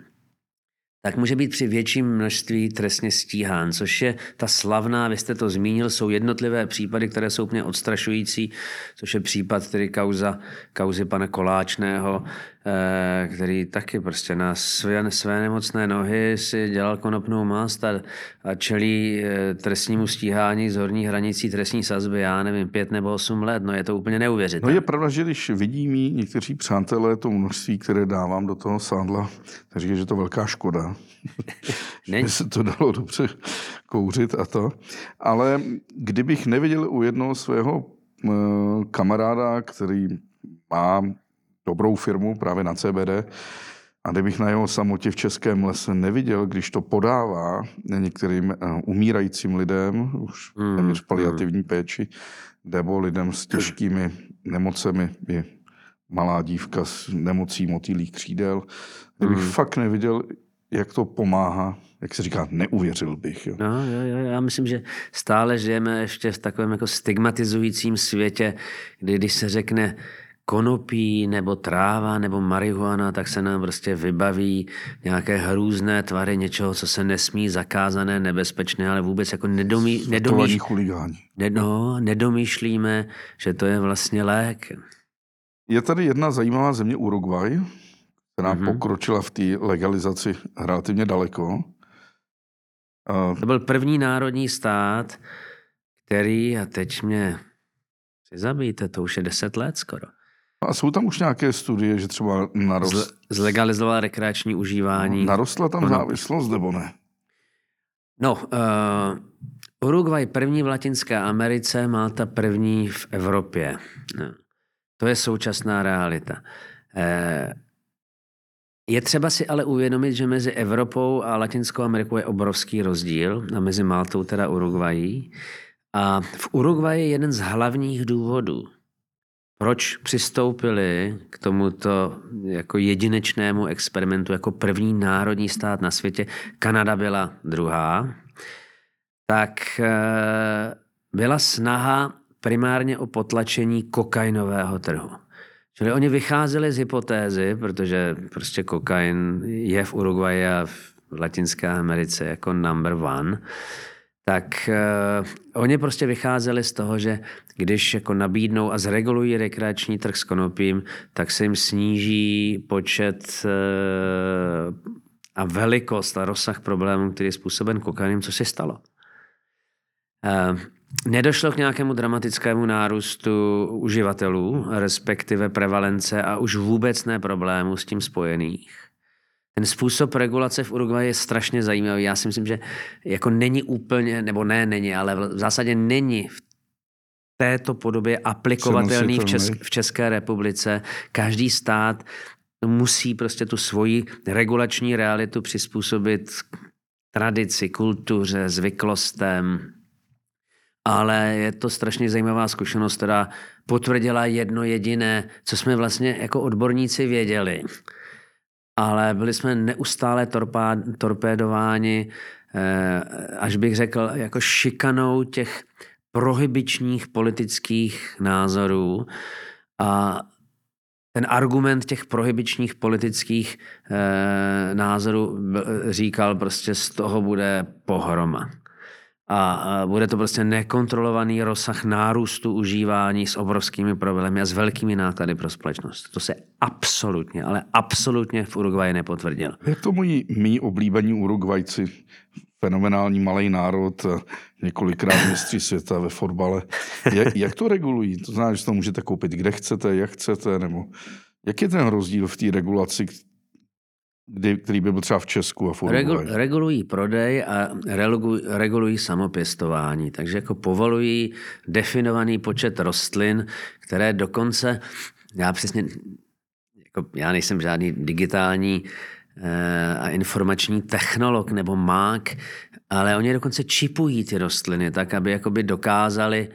tak může být při větším množství trestně stíhán, což je ta slavná, vy jste to zmínil, jsou jednotlivé případy, které jsou úplně odstrašující, což je případ tedy kauza, kauzy pana Koláčného, který taky prostě na své, své nemocné nohy si dělal konopnou mast a, a čelí eh, trestnímu stíhání z horní hranicí trestní sazby, já nevím, pět nebo osm let, no je to úplně No neuvěřitelné. je pravda, že když vidí mý někteří přátelé to množství, které dávám do toho sádla, tak říkají, že to velká škoda. že se to dalo dobře kouřit a to. Ale kdybych neviděl u jednoho svého eh, kamaráda, který má dobrou firmu právě na CBD, a kdybych na jeho samotě v Českém lese neviděl, když to podává některým eh, umírajícím lidem, už Mm, téměř paliativní péči, nebo lidem s těžkými nemocemi, je malá dívka s nemocí motýlých křídel, kdybych Mm. fakt neviděl, jak to pomáhá, jak se říká, neuvěřil bych. Jo. No, jo, jo, já myslím, že stále žijeme ještě v takovém jako stigmatizujícím světě, kdy když se řekne konopí nebo tráva nebo marihuana, tak se nám prostě vybaví nějaké hrůzné tvary něčeho, co se nesmí, zakázané, nebezpečné, ale vůbec jako nedomí, Totální nedomíš, chuligáni. ne, no, nedomýšlíme, že to je vlastně lék. Je tady jedna zajímavá země Uruguay, která Mhm. mm-hmm. pokročila v té legalizaci relativně daleko. A To byl první národní stát, který, a teď mě si zabijte, to už je deset let skoro, A jsou tam už nějaké studie, že třeba narost, Zle- zlegalizoval rekreační užívání. narostla tam závislost, nebo ne? No, uh, Uruguay první v Latinské Americe, Malta první v Evropě. No. To je současná realita. Eh, Je třeba si ale uvědomit, že mezi Evropou a Latinskou Amerikou je obrovský rozdíl a mezi Maltou teda Uruguayí. A v Uruguayi je jeden z hlavních důvodů, proč přistoupili k tomuto jako jedinečnému experimentu jako první národní stát na světě. Kanada byla druhá. Tak eh, byla snaha primárně o potlačení kokainového trhu. Čili oni vycházeli z hypotézy, protože prostě kokain je v Uruguayi a v Latinské Americe jako number one, tak uh, oni prostě vycházeli z toho, že když jako nabídnou a zregulují rekreační trh s konopím, tak se jim sníží počet uh, a velikost a rozsah problémů, který je způsoben kokainem, co se stalo. Uh, Nedošlo k nějakému dramatickému nárůstu uživatelů, respektive prevalence a už vůbec ne problémů s tím spojených. Ten způsob regulace v Uruguayi je strašně zajímavý. Já si myslím, že jako není úplně, nebo ne, není, ale v zásadě není v této podobě aplikovatelný v, Česk- v České republice. Každý stát musí prostě tu svoji regulační realitu přizpůsobit tradici, kultuře, zvyklostem, ale je to strašně zajímavá zkušenost, která potvrdila jedno jediné, co jsme vlastně jako odborníci věděli. Ale byli jsme neustále torpá, torpédováni, eh, až bych řekl, jako šikanou těch prohybičních politických názorů. A ten argument těch prohybičních politických eh, názorů říkal prostě z toho bude pohroma. A bude to prostě nekontrolovaný rozsah nárůstu užívání s obrovskými problémy a s velkými náklady pro společnost. To se absolutně, ale absolutně v Uruguayi nepotvrdilo. Jak to moji mý oblíbení Urugvajci, fenomenální malý národ, několikrát mistři světa ve fotbale. Jak, jak to regulují? To znamená, že to můžete koupit kde chcete, jak chcete, nebo jak je ten rozdíl v té regulaci, kdy, který by byl třeba v Česku a v Regul, Regulují prodej a regulují, regulují samopěstování, takže jako povolují definovaný počet rostlin, které dokonce, já přesně, jako já nejsem žádný digitální eh, a informační technolog nebo mák, ale oni dokonce čipují ty rostliny tak, aby jakoby dokázali,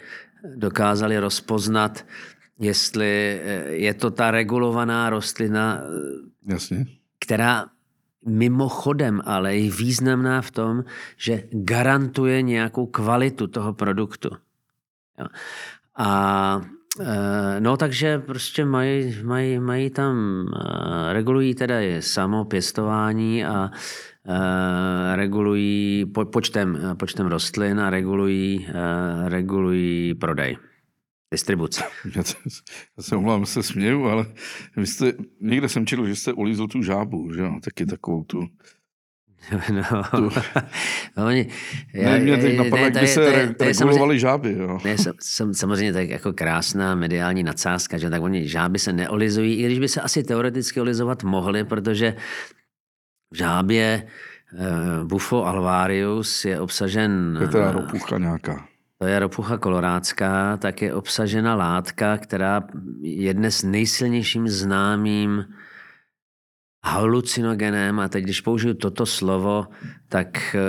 dokázali rozpoznat, jestli eh, je to ta regulovaná rostlina, Jasně která mimochodem ale je významná v tom, že garantuje nějakou kvalitu toho produktu. Jo. A e, No, takže prostě mají, mají, mají tam, e, regulují teda je samo pěstování a e, regulují počtem, počtem rostlin a regulují, regulují prodej distribuce. Já, já se omlám, se směju, ale vy jste, někde jsem četl, že jste ulízl tu žábu, že jo, taky takovou tu No, tu... no oni, ne, mě teď napadlo, jak by se re, regulovaly žáby. Jo. Ne, sam, samozřejmě tak jako krásná mediální nadsázka, že tak oni žáby se neolizují, i když by se asi teoreticky olizovat mohly, protože v žábě uh, Bufo alvarius je obsažen... Je teda ropucha nějaká to je ropucha kolorádská, tak je obsažena látka, která je dnes nejsilnějším známým halucinogenem. A teď, když použiju toto slovo, tak eh,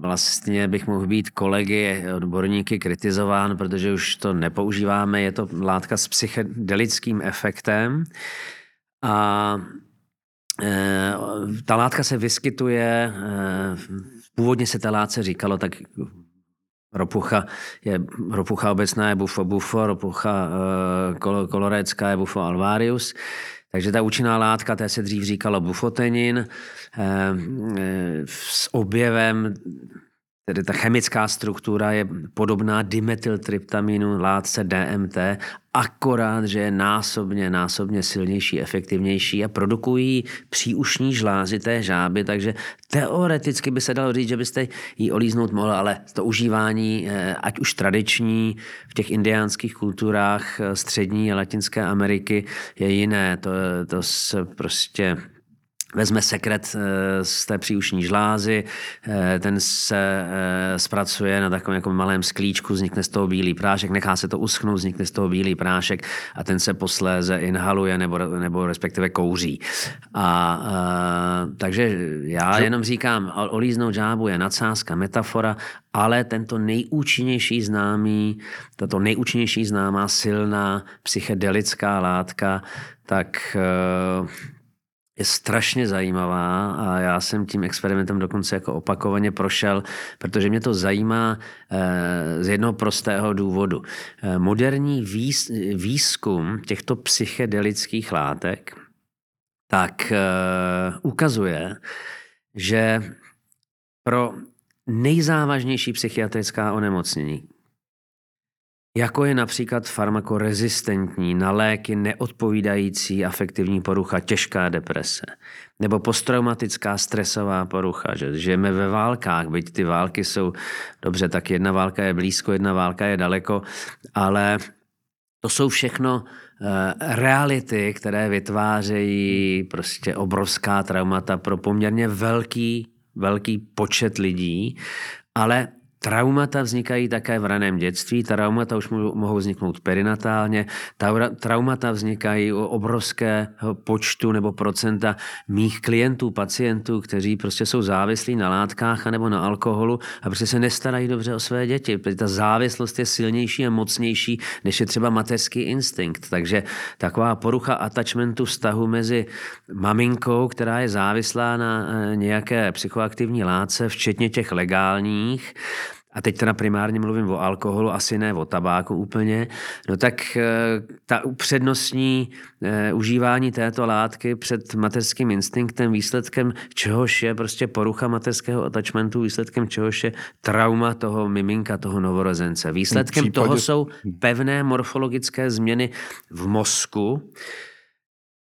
vlastně bych mohl být kolegy, odborníky kritizován, protože už to nepoužíváme, je to látka s psychedelickým efektem. A eh, ta látka se vyskytuje, eh, původně se ta látce říkalo tak Ropucha je, ropucha obecná je bufo bufo, ropucha uh, kol, kolorécká je bufo alvarius. Takže ta účinná látka, té se dřív říkalo bufotenin, eh, eh, s objevem Tedy ta chemická struktura je podobná dimetyltryptaminu látce DMT, akorát, že je násobně, násobně silnější, efektivnější a produkují příušní žlázy té žáby, takže teoreticky by se dalo říct, že byste ji olíznout mohl, ale to užívání, eh, ať už tradiční v těch indiánských kulturách eh, střední a latinské Ameriky je jiné. To, to se prostě vezme sekret eh, z té příušní žlázy, eh, ten se eh, zpracuje na takovém jako malém sklíčku, vznikne z toho bílý prášek, nechá se to uschnout, vznikne z toho bílý prášek a ten se posléze inhaluje nebo, nebo respektive kouří. A, a takže já jenom říkám, olíznout žábu je nadsázka, metafora, ale tento nejúčinnější známý, tato nejúčinnější známá silná psychedelická látka, tak je strašně zajímavá a já jsem tím experimentem dokonce jako opakovaně prošel, protože mě to zajímá eh, z jednoho prostého důvodu. Eh, moderní výzkum těchto psychedelických látek tak eh, ukazuje, že pro nejzávažnější psychiatrická onemocnění, jako je například farmakorezistentní, na léky neodpovídající afektivní porucha, těžká deprese, nebo posttraumatická stresová porucha, že žijeme ve válkách, byť ty války jsou, dobře, tak jedna válka je blízko, jedna válka je daleko, ale to jsou všechno eh, reality, které vytvářejí prostě obrovská traumata pro poměrně velký, velký počet lidí, ale Traumata vznikají také v raném dětství, traumata už mohou vzniknout perinatálně, traumata vznikají u obrovského počtu nebo procenta mých klientů, pacientů, kteří prostě jsou závislí na látkách nebo na alkoholu a prostě se nestarají dobře o své děti, protože ta závislost je silnější a mocnější, než je třeba mateřský instinkt. Takže taková porucha attachmentu vztahu mezi maminkou, která je závislá na eh, nějaké psychoaktivní látce, včetně těch legálních, a teď teda primárně mluvím o alkoholu, asi ne o tabáku úplně, no tak eh, ta upřednostní eh, užívání této látky před mateřským instinktem, výsledkem čehož je prostě porucha mateřského attachmentu, výsledkem čehož je trauma toho miminka, toho novorozence. Výsledkem případě... toho jsou pevné morfologické změny v mozku,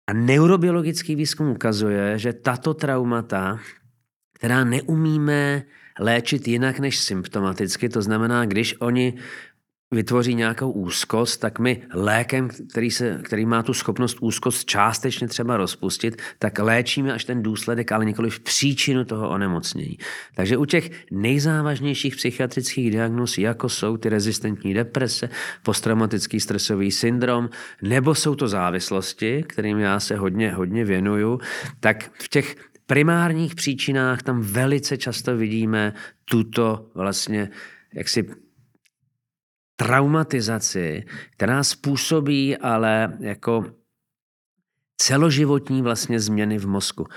a neurobiologický výzkum ukazuje, že tato traumata, která neumíme léčit jinak než symptomaticky, to znamená, když oni vytvoří nějakou úzkost, tak my lékem, který, se, který má tu schopnost úzkost částečně třeba rozpustit, tak léčíme až ten důsledek, ale nikoli v příčinu toho onemocnění. Takže u těch nejzávažnějších psychiatrických diagnóz, jako jsou ty rezistentní deprese, posttraumatický stresový syndrom, nebo jsou to závislosti, kterým já se hodně, hodně věnuju, tak v těch primárních příčinách tam velice často vidíme tuto vlastně jaksi traumatizaci, která způsobí ale jako celoživotní vlastně změny v mozku.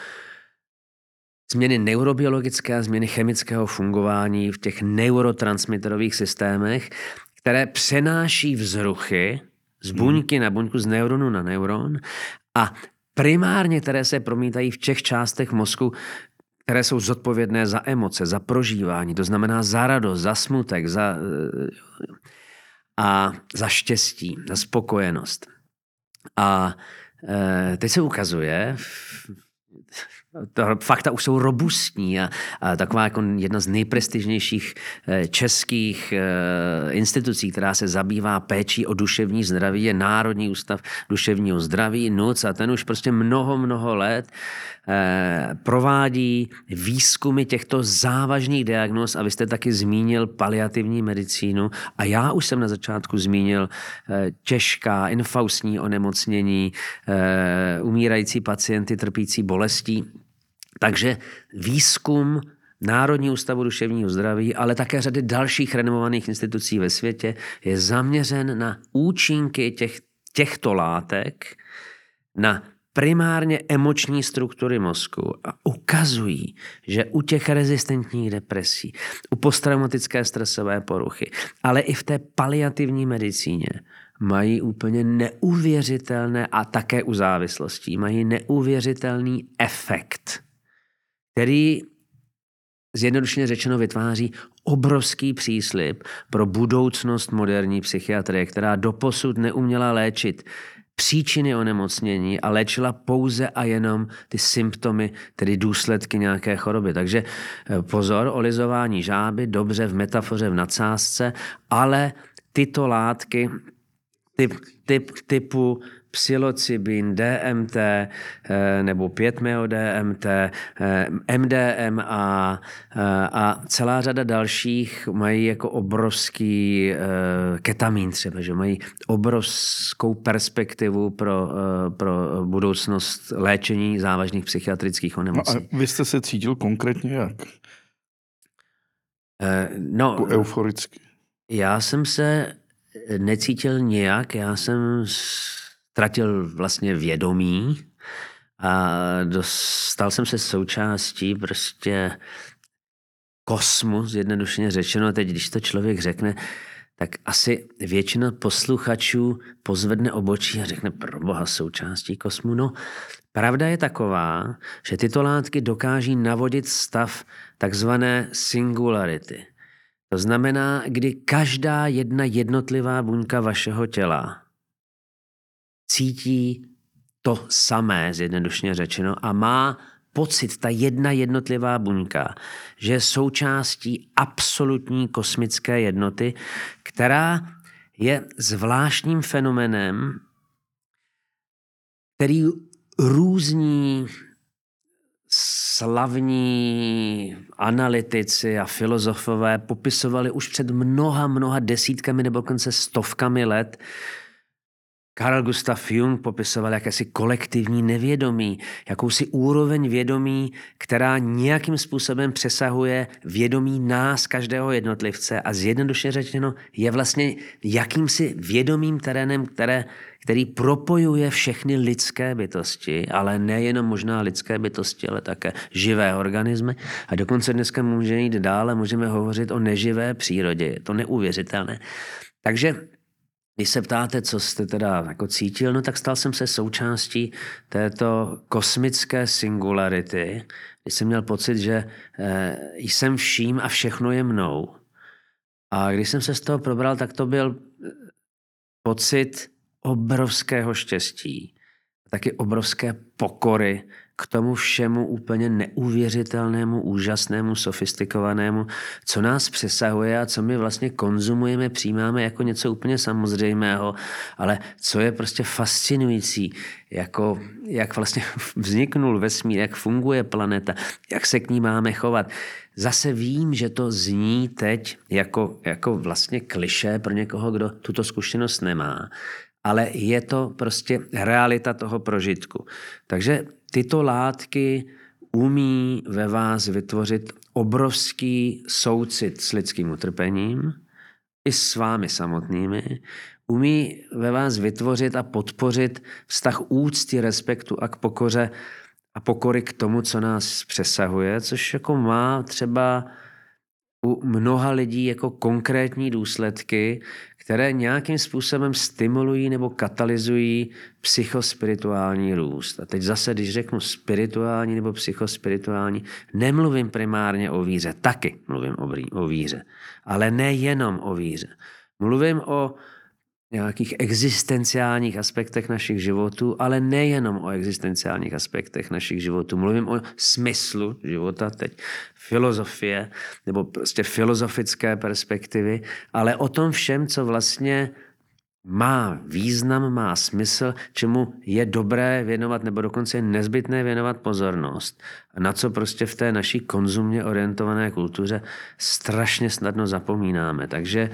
Změny neurobiologické a změny chemického fungování v těch neurotransmiterových systémech, které přenáší vzruchy z buňky na buňku, z neuronu na neuron a primárně, které se promítají v těch částech mozku, které jsou zodpovědné za emoce, za prožívání, to znamená za radost, za smutek, za a za štěstí, za spokojenost. A e, teď se ukazuje, to fakta už jsou robustní a, a taková jako jedna z nejprestižnějších e, českých e, institucí, která se zabývá péčí o duševní zdraví, je Národní ústav duševního zdraví, NUC a ten už prostě mnoho, mnoho let Eh, provádí výzkumy těchto závažných diagnóz a vy jste taky zmínil paliativní medicínu a já už jsem na začátku zmínil eh, těžká infaustní onemocnění, eh, umírající pacienty trpící bolestí. Takže výzkum Národní ústavu duševního zdraví, ale také řady dalších renomovaných institucí ve světě je zaměřen na účinky těch, těchto látek na primárně emoční struktury mozku a ukazují, že u těch rezistentních depresí, u posttraumatické stresové poruchy, ale i v té paliativní medicíně mají úplně neuvěřitelné a také u závislostí mají neuvěřitelný efekt, který zjednodušeně řečeno vytváří obrovský příslip pro budoucnost moderní psychiatrie, která doposud neuměla léčit příčiny onemocnění a léčila pouze a jenom ty symptomy, tedy důsledky nějaké choroby. Takže eh, pozor, olizování žáby, dobře v metafoře, v nadsázce, ale tyto látky typ, typ, typu psilocybin, DMT eh, nebo 5-meo-DMT, eh, MDMA eh, a celá řada dalších mají jako obrovský ketamin třeba, že mají obrovskou perspektivu pro, pro budoucnost léčení závažných psychiatrických onemocnění. No a vy jste se cítil konkrétně jak? No, jako euforicky. Já jsem se necítil nijak, já jsem ztratil vlastně vědomí a dostal jsem se součástí prostě kosmu, zjednodušeně řečeno. Teď, když to člověk řekne, tak asi většina posluchačů pozvedne obočí a řekne, pro boha součástí kosmu. No, pravda je taková, že tyto látky dokáží navodit stav takzvané singularity. To znamená, kdy každá jedna jednotlivá buňka vašeho těla cítí to samé, zjednodušně řečeno, a má pocit, ta jedna jednotlivá buňka, že je součástí absolutní kosmické jednoty, která je zvláštním fenomenem, který různí slavní analytici a filozofové popisovali už před mnoha, mnoha desítkami nebo dokonce stovkami let Carl Gustav Jung popisoval jakési kolektivní nevědomí, jakousi úroveň vědomí, která nějakým způsobem přesahuje vědomí nás, každého jednotlivce a zjednodušně řečeno je vlastně jakýmsi vědomým terénem, které, který propojuje všechny lidské bytosti, ale nejenom možná lidské bytosti, ale také živé organismy. A dokonce dneska můžeme jít dále, můžeme hovořit o neživé přírodě. Je to neuvěřitelné. Takže když se ptáte, co jste teda jako cítil, no tak stal jsem se součástí této kosmické singularity, kdy jsem měl pocit, že eh, jsem vším a všechno je mnou. A když jsem se z toho probral, tak to byl eh, pocit obrovského štěstí, taky obrovské pokory k tomu všemu úplně neuvěřitelnému, úžasnému, sofistikovanému, co nás přesahuje a co my vlastně konzumujeme, přijímáme jako něco úplně samozřejmého, ale co je prostě fascinující, jako, jak vlastně vzniknul vesmír, jak funguje planeta, jak se k ní máme chovat. Zase vím, že to zní teď jako, jako vlastně kliše pro někoho, kdo tuto zkušenost nemá, ale je to prostě realita toho prožitku. Takže tyto látky umí ve vás vytvořit obrovský soucit s lidským utrpením i s vámi samotnými. Umí ve vás vytvořit a podpořit vztah úcty, respektu a k pokoře a pokory k tomu, co nás přesahuje, což jako má třeba u mnoha lidí jako konkrétní důsledky, které nějakým způsobem stimulují nebo katalyzují psychospirituální růst. A teď zase, když řeknu spirituální nebo psychospirituální, nemluvím primárně o víře, taky mluvím o víře, ale nejenom o víře. Mluvím o nějakých existenciálních aspektech našich životů, ale nejenom o existenciálních aspektech našich životů. Mluvím o smyslu života teď, filozofie nebo prostě filozofické perspektivy, ale o tom všem, co vlastně má význam, má smysl, čemu je dobré věnovat nebo dokonce je nezbytné věnovat pozornost. Na co prostě v té naší konzumně orientované kultuře strašně snadno zapomínáme. Takže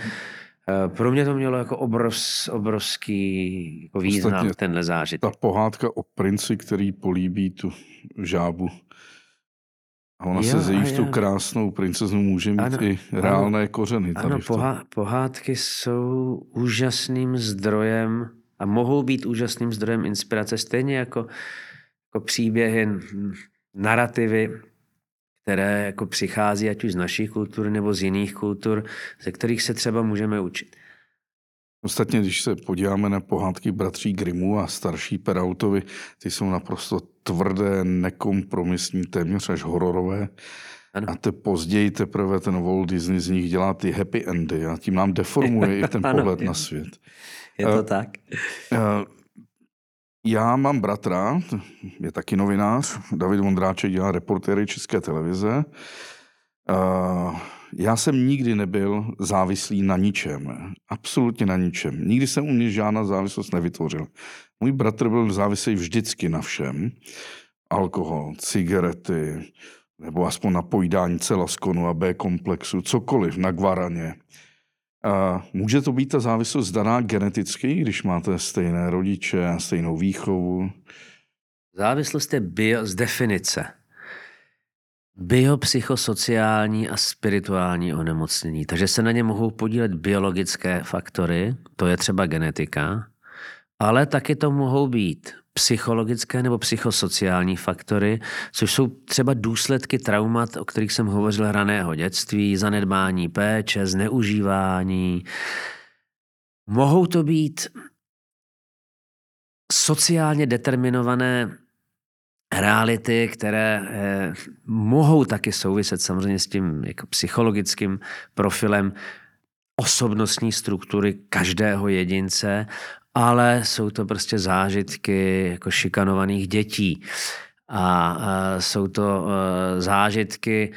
pro mě to mělo jako obrovs, obrovský jako význam, Ostatně tenhle zážitek. Ta pohádka o princi, který políbí tu žábu. A ona jo, se zejí v tu krásnou princeznu, může mít ano, i reálné ano, kořeny. Tady ano, pohá, pohádky jsou úžasným zdrojem a mohou být úžasným zdrojem inspirace, stejně jako, jako příběhy, narrativy které jako přichází ať už z naší kultury nebo z jiných kultur, ze kterých se třeba můžeme učit. Ostatně, když se podíváme na pohádky bratří Grimu a starší Perautovi, ty jsou naprosto tvrdé, nekompromisní, téměř až hororové. Ano. A te později teprve ten Walt Disney z nich dělá ty happy endy a tím nám deformuje i ten pohled na svět. Je to uh, tak. Uh, já mám bratra, je taky novinář, David Vondráček dělá reportéry České televize. Já jsem nikdy nebyl závislý na ničem. Absolutně na ničem. Nikdy jsem u mě žádná závislost nevytvořil. Můj bratr byl závislý vždycky na všem. Alkohol, cigarety, nebo aspoň na pojídání celaskonu a B komplexu, cokoliv, na guaraně. Může to být ta závislost daná geneticky, když máte stejné rodiče stejnou výchovu? Závislost je bio z definice. Biopsychosociální a spirituální onemocnění. Takže se na ně mohou podílet biologické faktory, to je třeba genetika, ale taky to mohou být psychologické nebo psychosociální faktory, což jsou třeba důsledky traumat, o kterých jsem hovořil raného dětství, zanedbání péče, zneužívání. Mohou to být sociálně determinované reality, které eh, mohou taky souviset samozřejmě s tím jako psychologickým profilem osobnostní struktury každého jedince ale jsou to prostě zážitky jako šikanovaných dětí. A, a jsou to uh, zážitky,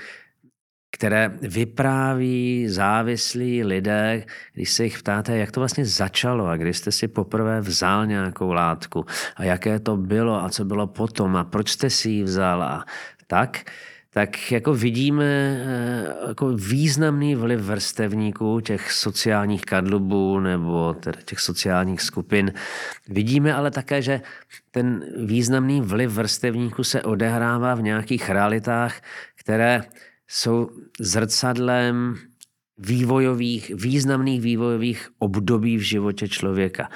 které vypráví závislí lidé, když se jich ptáte, jak to vlastně začalo a když jste si poprvé vzal nějakou látku a jaké to bylo a co bylo potom a proč jste si ji vzal a tak, tak jako vidíme eh, jako významný vliv vrstevníků těch sociálních kadlubů nebo teda těch sociálních skupin. Vidíme ale také, že ten významný vliv vrstevníků se odehrává v nějakých realitách, které jsou zrcadlem vývojových, významných vývojových období v životě člověka.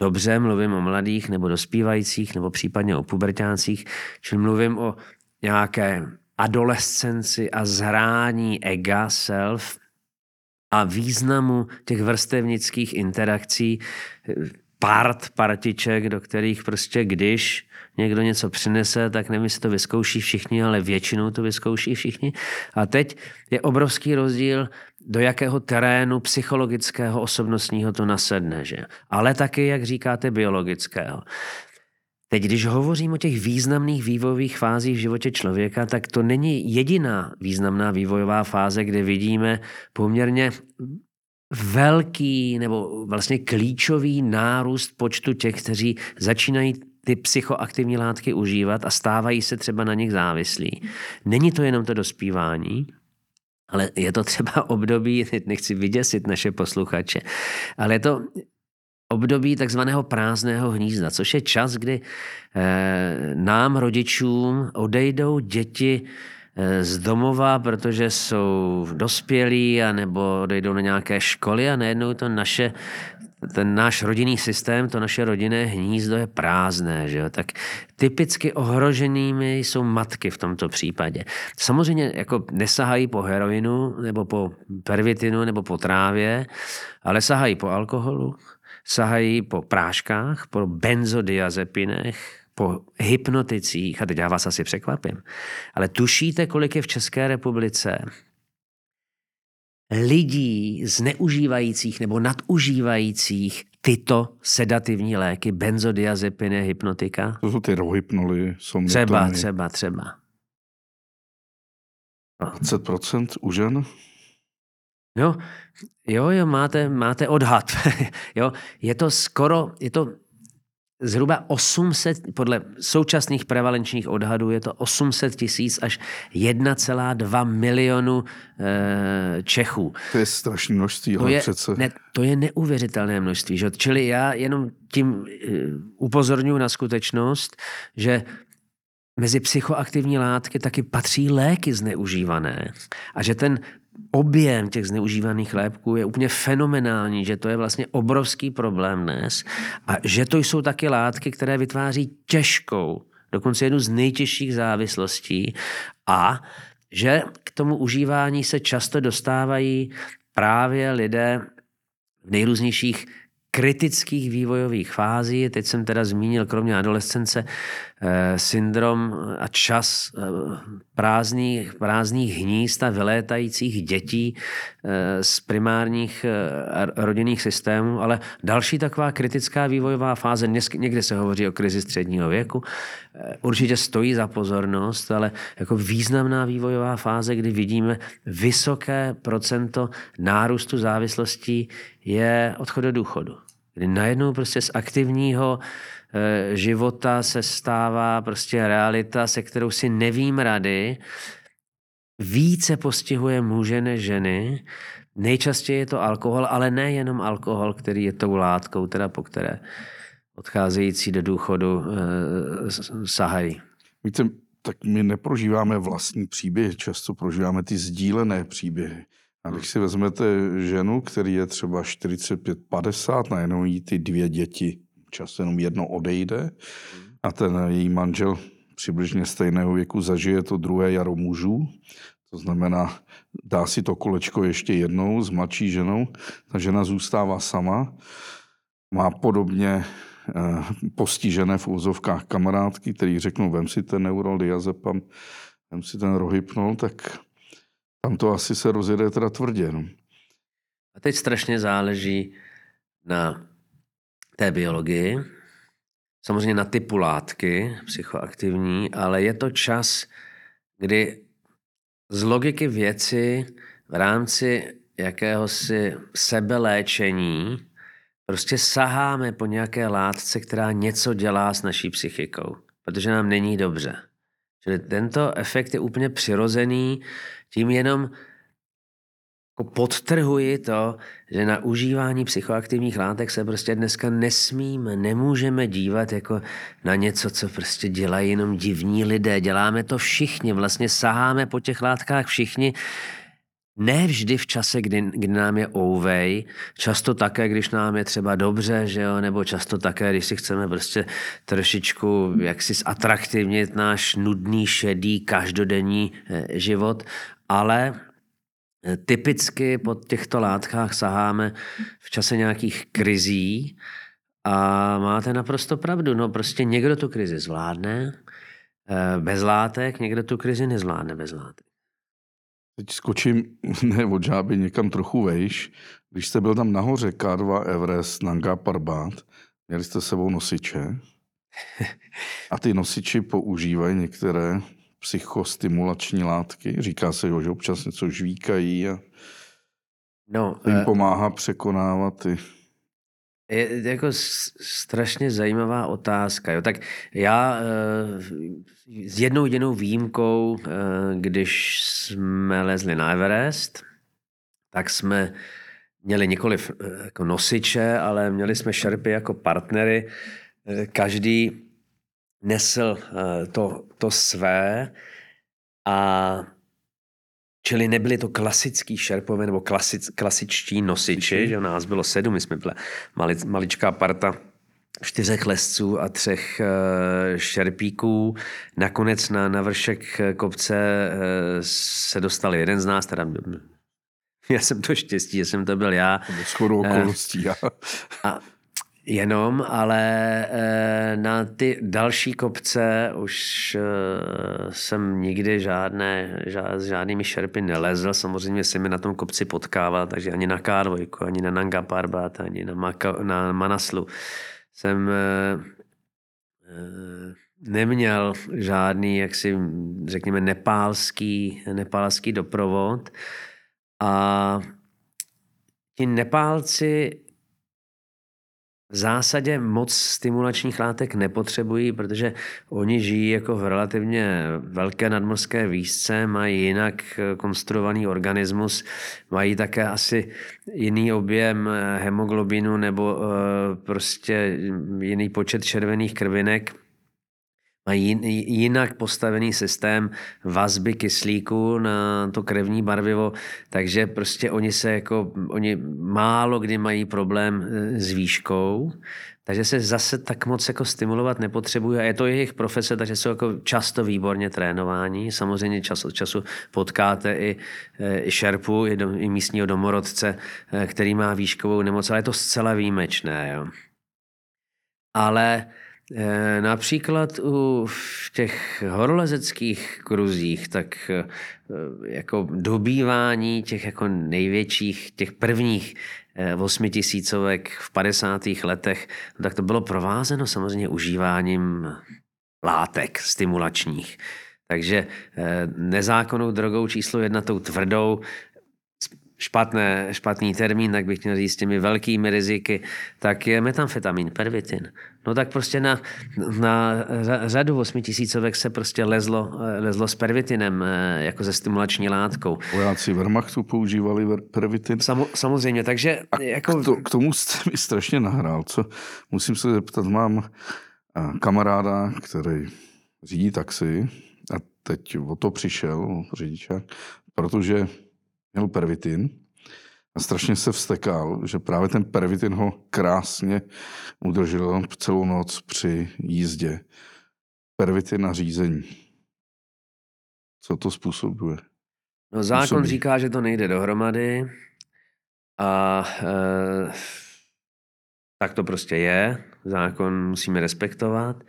Dobře, mluvím o mladých nebo dospívajících nebo případně o pubertácích, čili mluvím o nějaké adolescenci a zhrání ega, self a významu těch vrstevnických interakcí, part, partiček, do kterých prostě když někdo něco přinese, tak nevím, jestli to vyzkouší všichni, ale většinou to vyzkouší všichni. A teď je obrovský rozdíl, do jakého terénu psychologického, osobnostního to nasedne. Že? Ale taky, jak říkáte, biologického. Teď, když hovořím o těch významných vývojových fázích v životě člověka, tak to není jediná významná vývojová fáze, kde vidíme poměrně velký nebo vlastně klíčový nárůst počtu těch, kteří začínají ty psychoaktivní látky užívat a stávají se třeba na nich závislí. Není to jenom to dospívání, ale je to třeba období, nechci vyděsit naše posluchače, ale je to období takzvaného prázdného hnízda, což je čas, kdy eh, nám, rodičům, odejdou děti eh, z domova, protože jsou dospělí a nebo odejdou na nějaké školy a najednou to naše ten náš rodinný systém, to naše rodinné hnízdo je prázdné, že jo? tak typicky ohroženými jsou matky v tomto případě. Samozřejmě jako nesahají po heroinu nebo po pervitinu nebo po trávě, ale sahají po alkoholu, sahají po práškách, po benzodiazepinech, po hypnoticích, a teď já vás asi překvapím, ale tušíte, kolik je v České republice lidí zneužívajících nebo nadužívajících tyto sedativní léky, benzodiazepiny, hypnotika? To jsou ty rohypnoly, jsou Třeba, třeba, třeba. 20% u žen? No, jo, jo, máte, máte odhad. jo, je to skoro, je to zhruba 800, podle současných prevalenčních odhadů je to 800 tisíc až 1,2 milionu e, Čechů. To je strašné množství, to je, přece. Ne, to je neuvěřitelné množství. Že? Čili já jenom tím e, upozorňuji na skutečnost, že mezi psychoaktivní látky taky patří léky zneužívané a že ten objem těch zneužívaných léků je úplně fenomenální, že to je vlastně obrovský problém dnes a že to jsou taky látky, které vytváří těžkou, dokonce jednu z nejtěžších závislostí a že k tomu užívání se často dostávají právě lidé v nejrůznějších kritických vývojových fází. Teď jsem teda zmínil, kromě adolescence, syndrom a čas eh, prázdných, prázdných hnízd a vylétajících dětí eh, z primárních rodinných systémů, ale další taková kritická vývojová fáze, někde se hovoří o krizi středního věku, určitě stojí za pozornost, ale jako významná vývojová fáze, kdy vidíme vysoké procento nárůstu závislostí je odchod do důchodu. Kdy najednou prostě z aktivního života se stává prostě realita, se kterou si nevím rady, více postihuje muže než ženy. Nejčastěji je to alkohol, ale nejenom alkohol, který je tou látkou, teda po které odcházející do důchodu e, sahají. Víte, tak my neprožíváme vlastní příběhy, často prožíváme ty sdílené příběhy. A když si vezmete ženu, který je třeba 45-50, najednou jí ty dvě děti, často jenom jedno odejde a ten její manžel přibližně stejného věku zažije to druhé jaro mužů, to znamená, dá si to kolečko ještě jednou s mladší ženou, ta žena zůstává sama, má podobně eh, postižené v úzovkách kamarádky, který řeknou, vem si ten neural diazepam, vem si ten rohypnol, tak tam to asi se rozjede teda tvrdě. No. A teď strašně záleží na té biologii, samozřejmě na typu látky psychoaktivní, ale je to čas, kdy z logiky věci v rámci jakéhosi sebeléčení prostě saháme po nějaké látce, která něco dělá s naší psychikou, protože nám není dobře. Čili tento efekt je úplně přirozený, tím jenom jako podtrhuji to, že na užívání psychoaktivních látek se prostě dneska nesmíme, nemůžeme dívat jako na něco, co prostě dělají jenom divní lidé. Děláme to všichni, vlastně saháme po těch látkách všichni, ne vždy v čase, kdy, kdy nám je ouvej, často také, když nám je třeba dobře, že jo, nebo často také, když si chceme prostě trošičku jaksi zatraktivnit náš nudný, šedý, každodenní eh, život, ale typicky po těchto látkách saháme v čase nějakých krizí a máte naprosto pravdu, no prostě někdo tu krizi zvládne eh, bez látek, někdo tu krizi nezvládne bez látek. Teď skočím, ne od žáby, někam trochu vejš. Když jste byl tam nahoře K2 Everest, Nanga Parbat, měli jste sebou nosiče a ty nosiči používají některé psychostimulační látky. Říká se, že občas něco žvíkají a no, jim uh... pomáhá překonávat ty je jako strašně zajímavá otázka. Jo. Tak já eh, s jednou jedinou výjimkou, eh, když jsme lezli na Everest, tak jsme měli nikoliv eh, jako nosiče, ale měli jsme šerpy jako partnery. Každý nesl to, to své a Čili nebyli to klasický šerpové nebo klasic, klasičtí nosiči, že nás bylo sedm, my jsme byli mali, maličká parta čtyřech lesců a třech uh, šerpíků. Nakonec na, na vršek kopce uh, se dostal jeden z nás, teda já jsem to štěstí, že jsem to byl já. Shodou okolností. A, jenom, ale eh, na ty další kopce už eh, jsem nikdy žádné, žád, s žádnými šerpy nelezl. Samozřejmě se mi na tom kopci potkával, takže ani na K2, ani na Nanga Parbat, ani na, Maka, na Manaslu jsem eh, neměl žádný, jaksi řekněme, nepálský, nepálský doprovod. A ti Nepálci v zásadě moc stimulačních látek nepotřebují, protože oni žijí jako v relativně velké nadmorské výšce, mají jinak eh, konstruovaný organismus, mají také asi jiný objem eh, hemoglobinu nebo eh, prostě jiný počet červených krvinek mají jinak postavený systém vazby kyslíku na to krevní barvivo, takže prostě oni se jako, oni málo kdy mají problém e, s výškou, takže se zase tak moc jako stimulovat nepotřebují a je to jejich profese, takže jsou jako často výborně trénování. Samozřejmě čas od času potkáte i, e, i šerpu, i, do, i místního domorodce, e, který má výškovou nemoc, ale je to zcela výjimečné. Jo. Ale například u v těch horolezeckých kruzích, tak eh, jako dobývání těch jako největších, těch prvních eh, osmitisícovek v 50. letech, no tak to bylo provázeno samozřejmě užíváním látek stimulačních. Takže nezákonnou drogou číslo jedna, tou tvrdou, špatné, špatný termín, tak bych měl říct s těmi velkými riziky, tak je metamfetamin, pervitin. No tak prostě na, na řadu osmitisícovek se prostě lezlo, lezlo s pervitinem eh, jako ze stimulační látkou. Vojáci Wehrmachtu používali pervitin. Samo, samozřejmě, takže... A jako... k, to, k tomu jste mi strašně nahrál. Co? Musím se zeptat, mám eh, kamaráda, který řídí taxi a teď o to přišel řidičák, protože měl pervitin a strašně se vstekal, že právě ten pervitin ho krásně udržel celou noc při jízdě. Pervitin na řízení. Co to způsobuje? No zákon Působí. říká, že to nejde dohromady a e, tak to prostě je. Zákon musíme respektovat.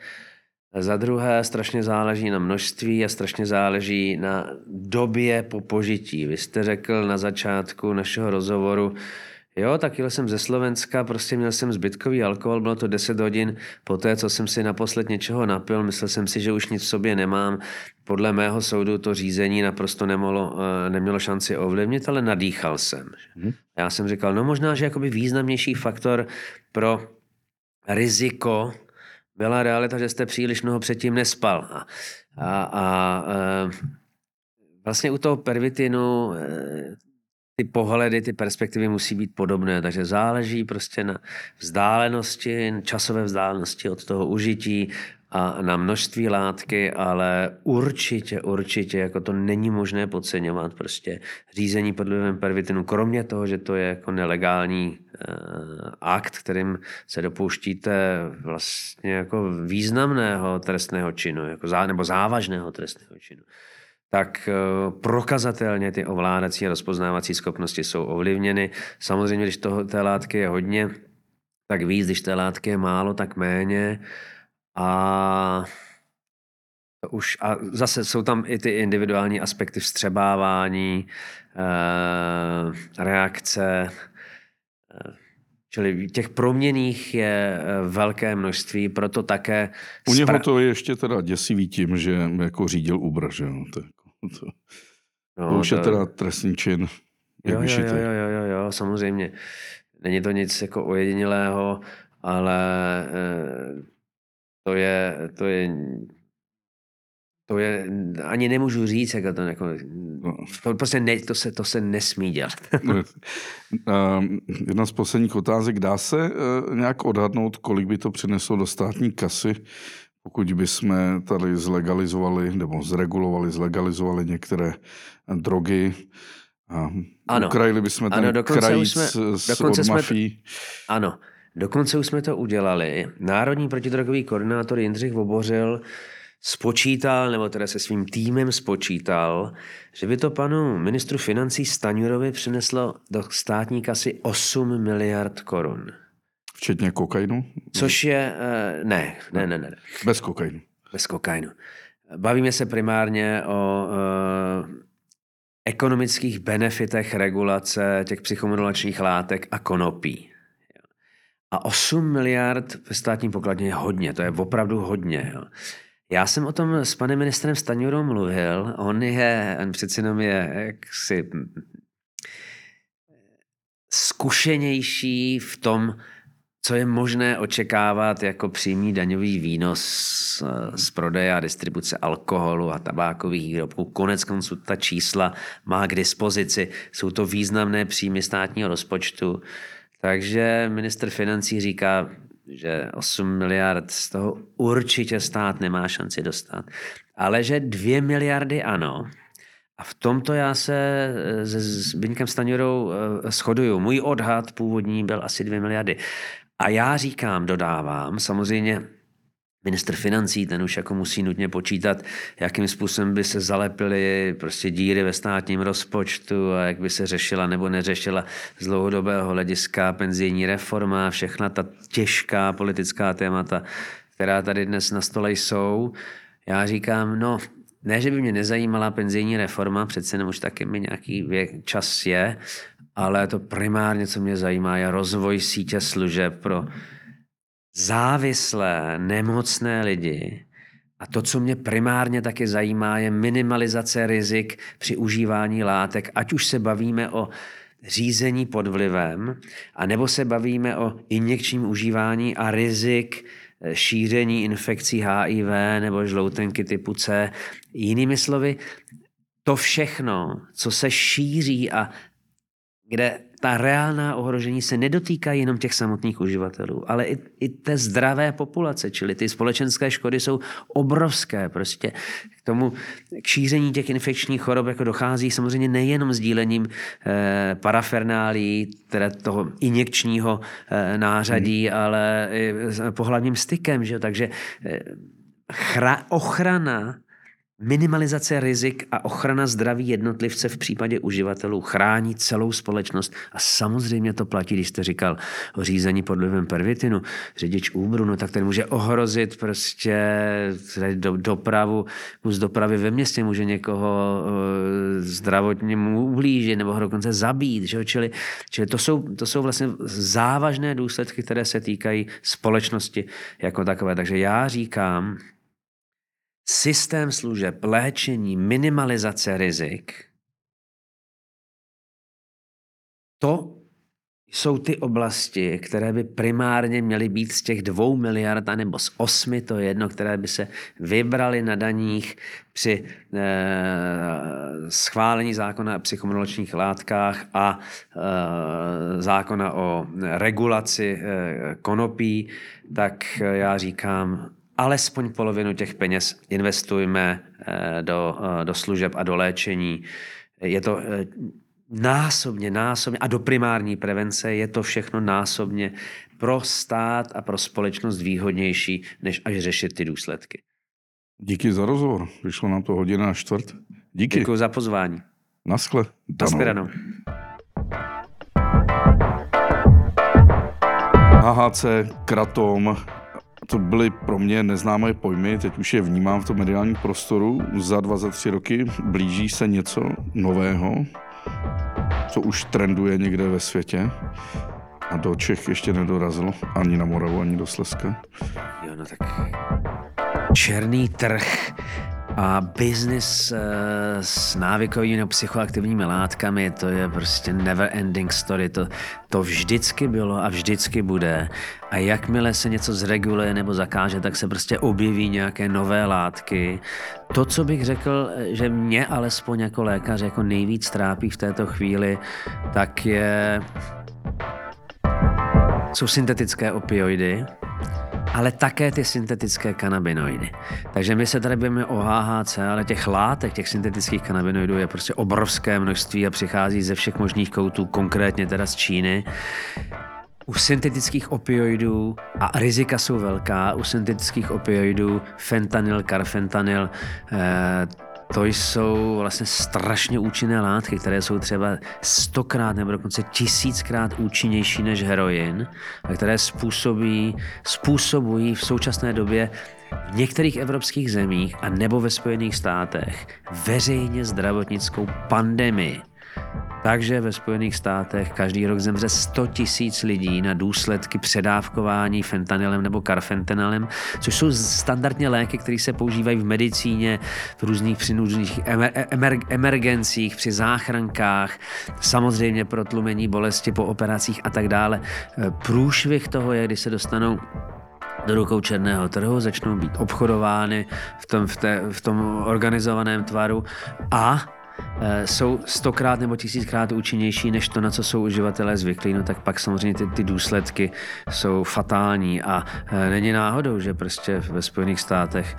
Za druhé, strašně záleží na množství a strašně záleží na době po požití. Vy jste řekl na začátku našeho rozhovoru, Jo, tak jel jsem ze Slovenska, prostě měl jsem zbytkový alkohol, bylo to 10 hodin po té, co jsem si naposled něčeho napil, myslel jsem si, že už nic v sobě nemám. Podle mého soudu to řízení naprosto nemohlo, eh, nemělo šanci ovlivnit, ale nadýchal jsem. Hmm. Já jsem říkal, no možná, že jakoby významnější faktor pro riziko byla realita, že jste příliš mnoho předtím nespal. A, a, a e, vlastně u toho pervitinu e, ty pohledy, ty perspektivy musí být podobné, takže záleží prostě na vzdálenosti, časové vzdálenosti od toho užití a na množství látky, ale určitě, určitě, jako to není možné podceňovat prostě řízení pod vlivem pervitinu, kromě toho, že to je jako nelegální uh, akt, kterým se dopouštíte vlastně jako významného trestného činu, jako zá, nebo závažného trestného činu tak uh, prokazatelně ty ovládací a rozpoznávací schopnosti jsou ovlivněny. Samozřejmě, když toho, té látky je hodně, tak víc, když té látky je málo, tak méně. A už a zase jsou tam i ty individuální aspekty vstřebávání, eh, reakce, eh, čili těch proměných je eh, velké množství, proto také... U něho to je ještě teda děsivý tím, že jako řídil Uber, že jo? To, to, no, to už to... je teda trestný čin. Jo, jo, jo, jo, jo, jo, samozřejmě. Není to nic jako ojedinělého, ale to je, to je, to je, ani nemůžu říct, jako to, jako, no. to, prostě ne, to, se, to se nesmí dělat. Jedna z posledních otázek, dá se uh, nějak odhadnout, kolik by to přineslo do státní kasy, pokud bychom tady zlegalizovali nebo zregulovali, zlegalizovali některé drogy, a ano. ukrajili bychom ten ano, krajíc jsme, s od mafí. Jsme, ano, Dokonce už jsme to udělali. Národní protidrogový koordinátor Jindřich Vobořil spočítal, nebo teda se svým týmem spočítal, že by to panu ministru financí Staňurovi přineslo do státní kasy 8 miliard korun. Včetně kokainu? Což je, uh, ne, ne, ne, ne. Bez kokainu. Bez kokainu. Bavíme se primárně o uh, ekonomických benefitech regulace těch psychomodulačních látek a konopí. A 8 miliard ve státním pokladně je hodně, to je opravdu hodně. Jo. Já jsem o tom s panem ministrem Staňurou mluvil, on je, on přeci jenom je jaksi zkušenější v tom, co je možné očekávat jako přímý daňový výnos z prodeje a distribuce alkoholu a tabákových výrobků. Konec konců ta čísla má k dispozici. Jsou to významné příjmy státního rozpočtu. Takže minister financí říká, že 8 miliard z toho určitě stát nemá šanci dostat, ale že 2 miliardy ano. A v tomto já se eh, se Zbyňkem Staněrou eh, shoduju. Můj odhad původní byl asi 2 miliardy. A já říkám, dodávám, samozřejmě ministr financí, ten už jako musí nutně počítat, jakým způsobem by se zalepily prostě díry ve státním rozpočtu a jak by se řešila nebo neřešila z dlouhodobého hlediska penzijní reforma, všechna ta těžká politická témata, která tady dnes na stole jsou. Já říkám, no, ne, že by mě nezajímala penzijní reforma, přece jenom už taky mi nějaký věk, čas je, ale to primárně, co mě zajímá, je rozvoj sítě služeb pro závislé, nemocné lidi. A to, co mě primárně taky zajímá, je minimalizace rizik při užívání látek, ať už se bavíme o řízení pod vlivem, a nebo se bavíme o injekčním užívání a rizik eh, šíření infekcí HIV nebo žloutenky typu C. Jinými slovy, to všechno, co se šíří a kde ta reálná ohrožení se nedotýkají jenom těch samotných uživatelů, ale i, i té zdravé populace, čili ty společenské škody jsou obrovské. Prostě k tomu k šíření těch infekčních chorob jako dochází samozřejmě nejenom sdílením eh, parafernálí, teda toho injekčního eh, nářadí, hmm. ale i pohlavním stykem. Že? Takže eh, chra, ochrana Minimalizace rizik a ochrana zdraví jednotlivce v případě uživatelů chrání celou společnost. A samozřejmě to platí, když jste říkal o řízení pod vlivem pervitinu. Řidič Uberu, no tak ten může ohrozit prostě do, dopravu, z dopravy ve městě může někoho e, zdravotně mu ublížit nebo ho dokonce zabít. Že? Čili, čili to, jsou, to jsou vlastně závažné důsledky, které se týkají společnosti jako takové. Takže já říkám, systém služeb, léčení, minimalizace rizik, to jsou ty oblasti, které by primárně měly být z těch dvou miliard nebo z osmi, to je jedno, které by se vybraly na daních při e, schválení zákona o psychomodulačních látkách a e, zákona o regulaci e, konopí, tak já říkám, alespoň polovinu těch peněz investujme do, do služeb a do léčení. Je to násobně, násobně a do primární prevence je to všechno násobně pro stát a pro společnost výhodnější, než až řešit ty důsledky. Díky za rozhovor. Vyšlo nám to hodina a čtvrt. Díky. Děkuji za pozvání. Naschle. Naschledanou. HHC, Kratom, to byly pro mě neznámé pojmy, teď už je vnímám v tom mediálním prostoru. Za dva, za tři roky blíží se něco nového, co už trenduje někde ve světě. A do Čech ještě nedorazilo, ani na Moravu, ani do Slezska. Jo, no tak černý trh a biznis uh, s návykovými nebo psychoaktivními látkami, to je prostě never ending story. To, to vždycky bylo a vždycky bude. A jakmile se něco zreguluje nebo zakáže, tak se prostě objeví nějaké nové látky. To, co bych řekl, že mě alespoň jako lékař jako nejvíc trápí v této chvíli, tak je jsou syntetické opioidy, ale také ty syntetické kanabinoidy. Takže my se tady bavíme o HHC, ale těch látek, těch syntetických kanabinoidů je prostě obrovské množství a přichází ze všech možných koutů, konkrétně teda z Číny. U syntetických opioidů, a rizika jsou velká, u syntetických opioidů fentanyl, karfentanyl, eh, to jsou vlastně strašně účinné látky, které jsou třeba stokrát nebo dokonce tisíckrát účinnější než heroin a které způsobí, způsobují v současné době v některých evropských zemích a nebo ve Spojených státech veřejně zdravotnickou pandemii. Takže ve Spojených státech každý rok zemře 100 tisíc lidí na důsledky předávkování fentanylem nebo karfentanylem, což jsou standardně léky, které se používají v medicíně, v různých přinůžných emer, emer, emergencích, při záchrankách, samozřejmě pro tlumení bolesti po operacích a tak dále. Průšvih toho je, když se dostanou do rukou černého trhu, začnou být obchodovány v tom, v, té, v tom organizovaném tvaru a jsou stokrát nebo tisíckrát účinnější než to, na co jsou uživatelé zvyklí, no tak pak samozřejmě ty, ty důsledky jsou fatální a eh, není náhodou, že prostě ve Spojených státech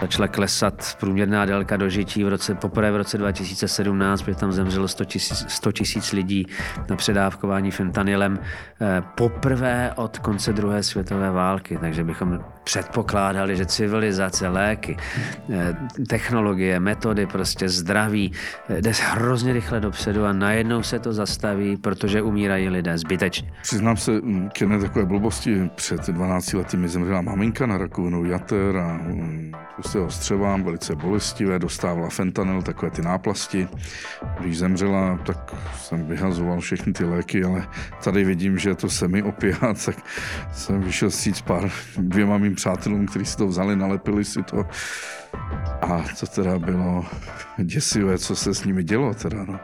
začala klesat průměrná délka dožití v roce, poprvé v roce 2017, protože tam zemřelo 100 tisíc lidí na předávkování fentanylem eh, poprvé od konce druhé světové války, takže bychom předpokládali, že civilizace, léky, eh, technologie, metody, prostě zdraví eh, jde hrozně rychle dopředu a najednou se to zastaví, protože umírají lidé zbytečně. Přiznám se k jedné takové blbosti. Před 12 lety mi zemřela maminka na rakovinu jater a mm, hustého střeva, velice bolestivé, dostávala fentanyl, takové ty náplasti. Když zemřela, tak jsem vyhazoval všechny ty léky, ale tady vidím, že to semi opiát, tak jsem vyšel stříc pár dvěma mým přátelům, kteří si to vzali, nalepili si to. A to teda bylo děsivé, co se s nimi dělo teda, no.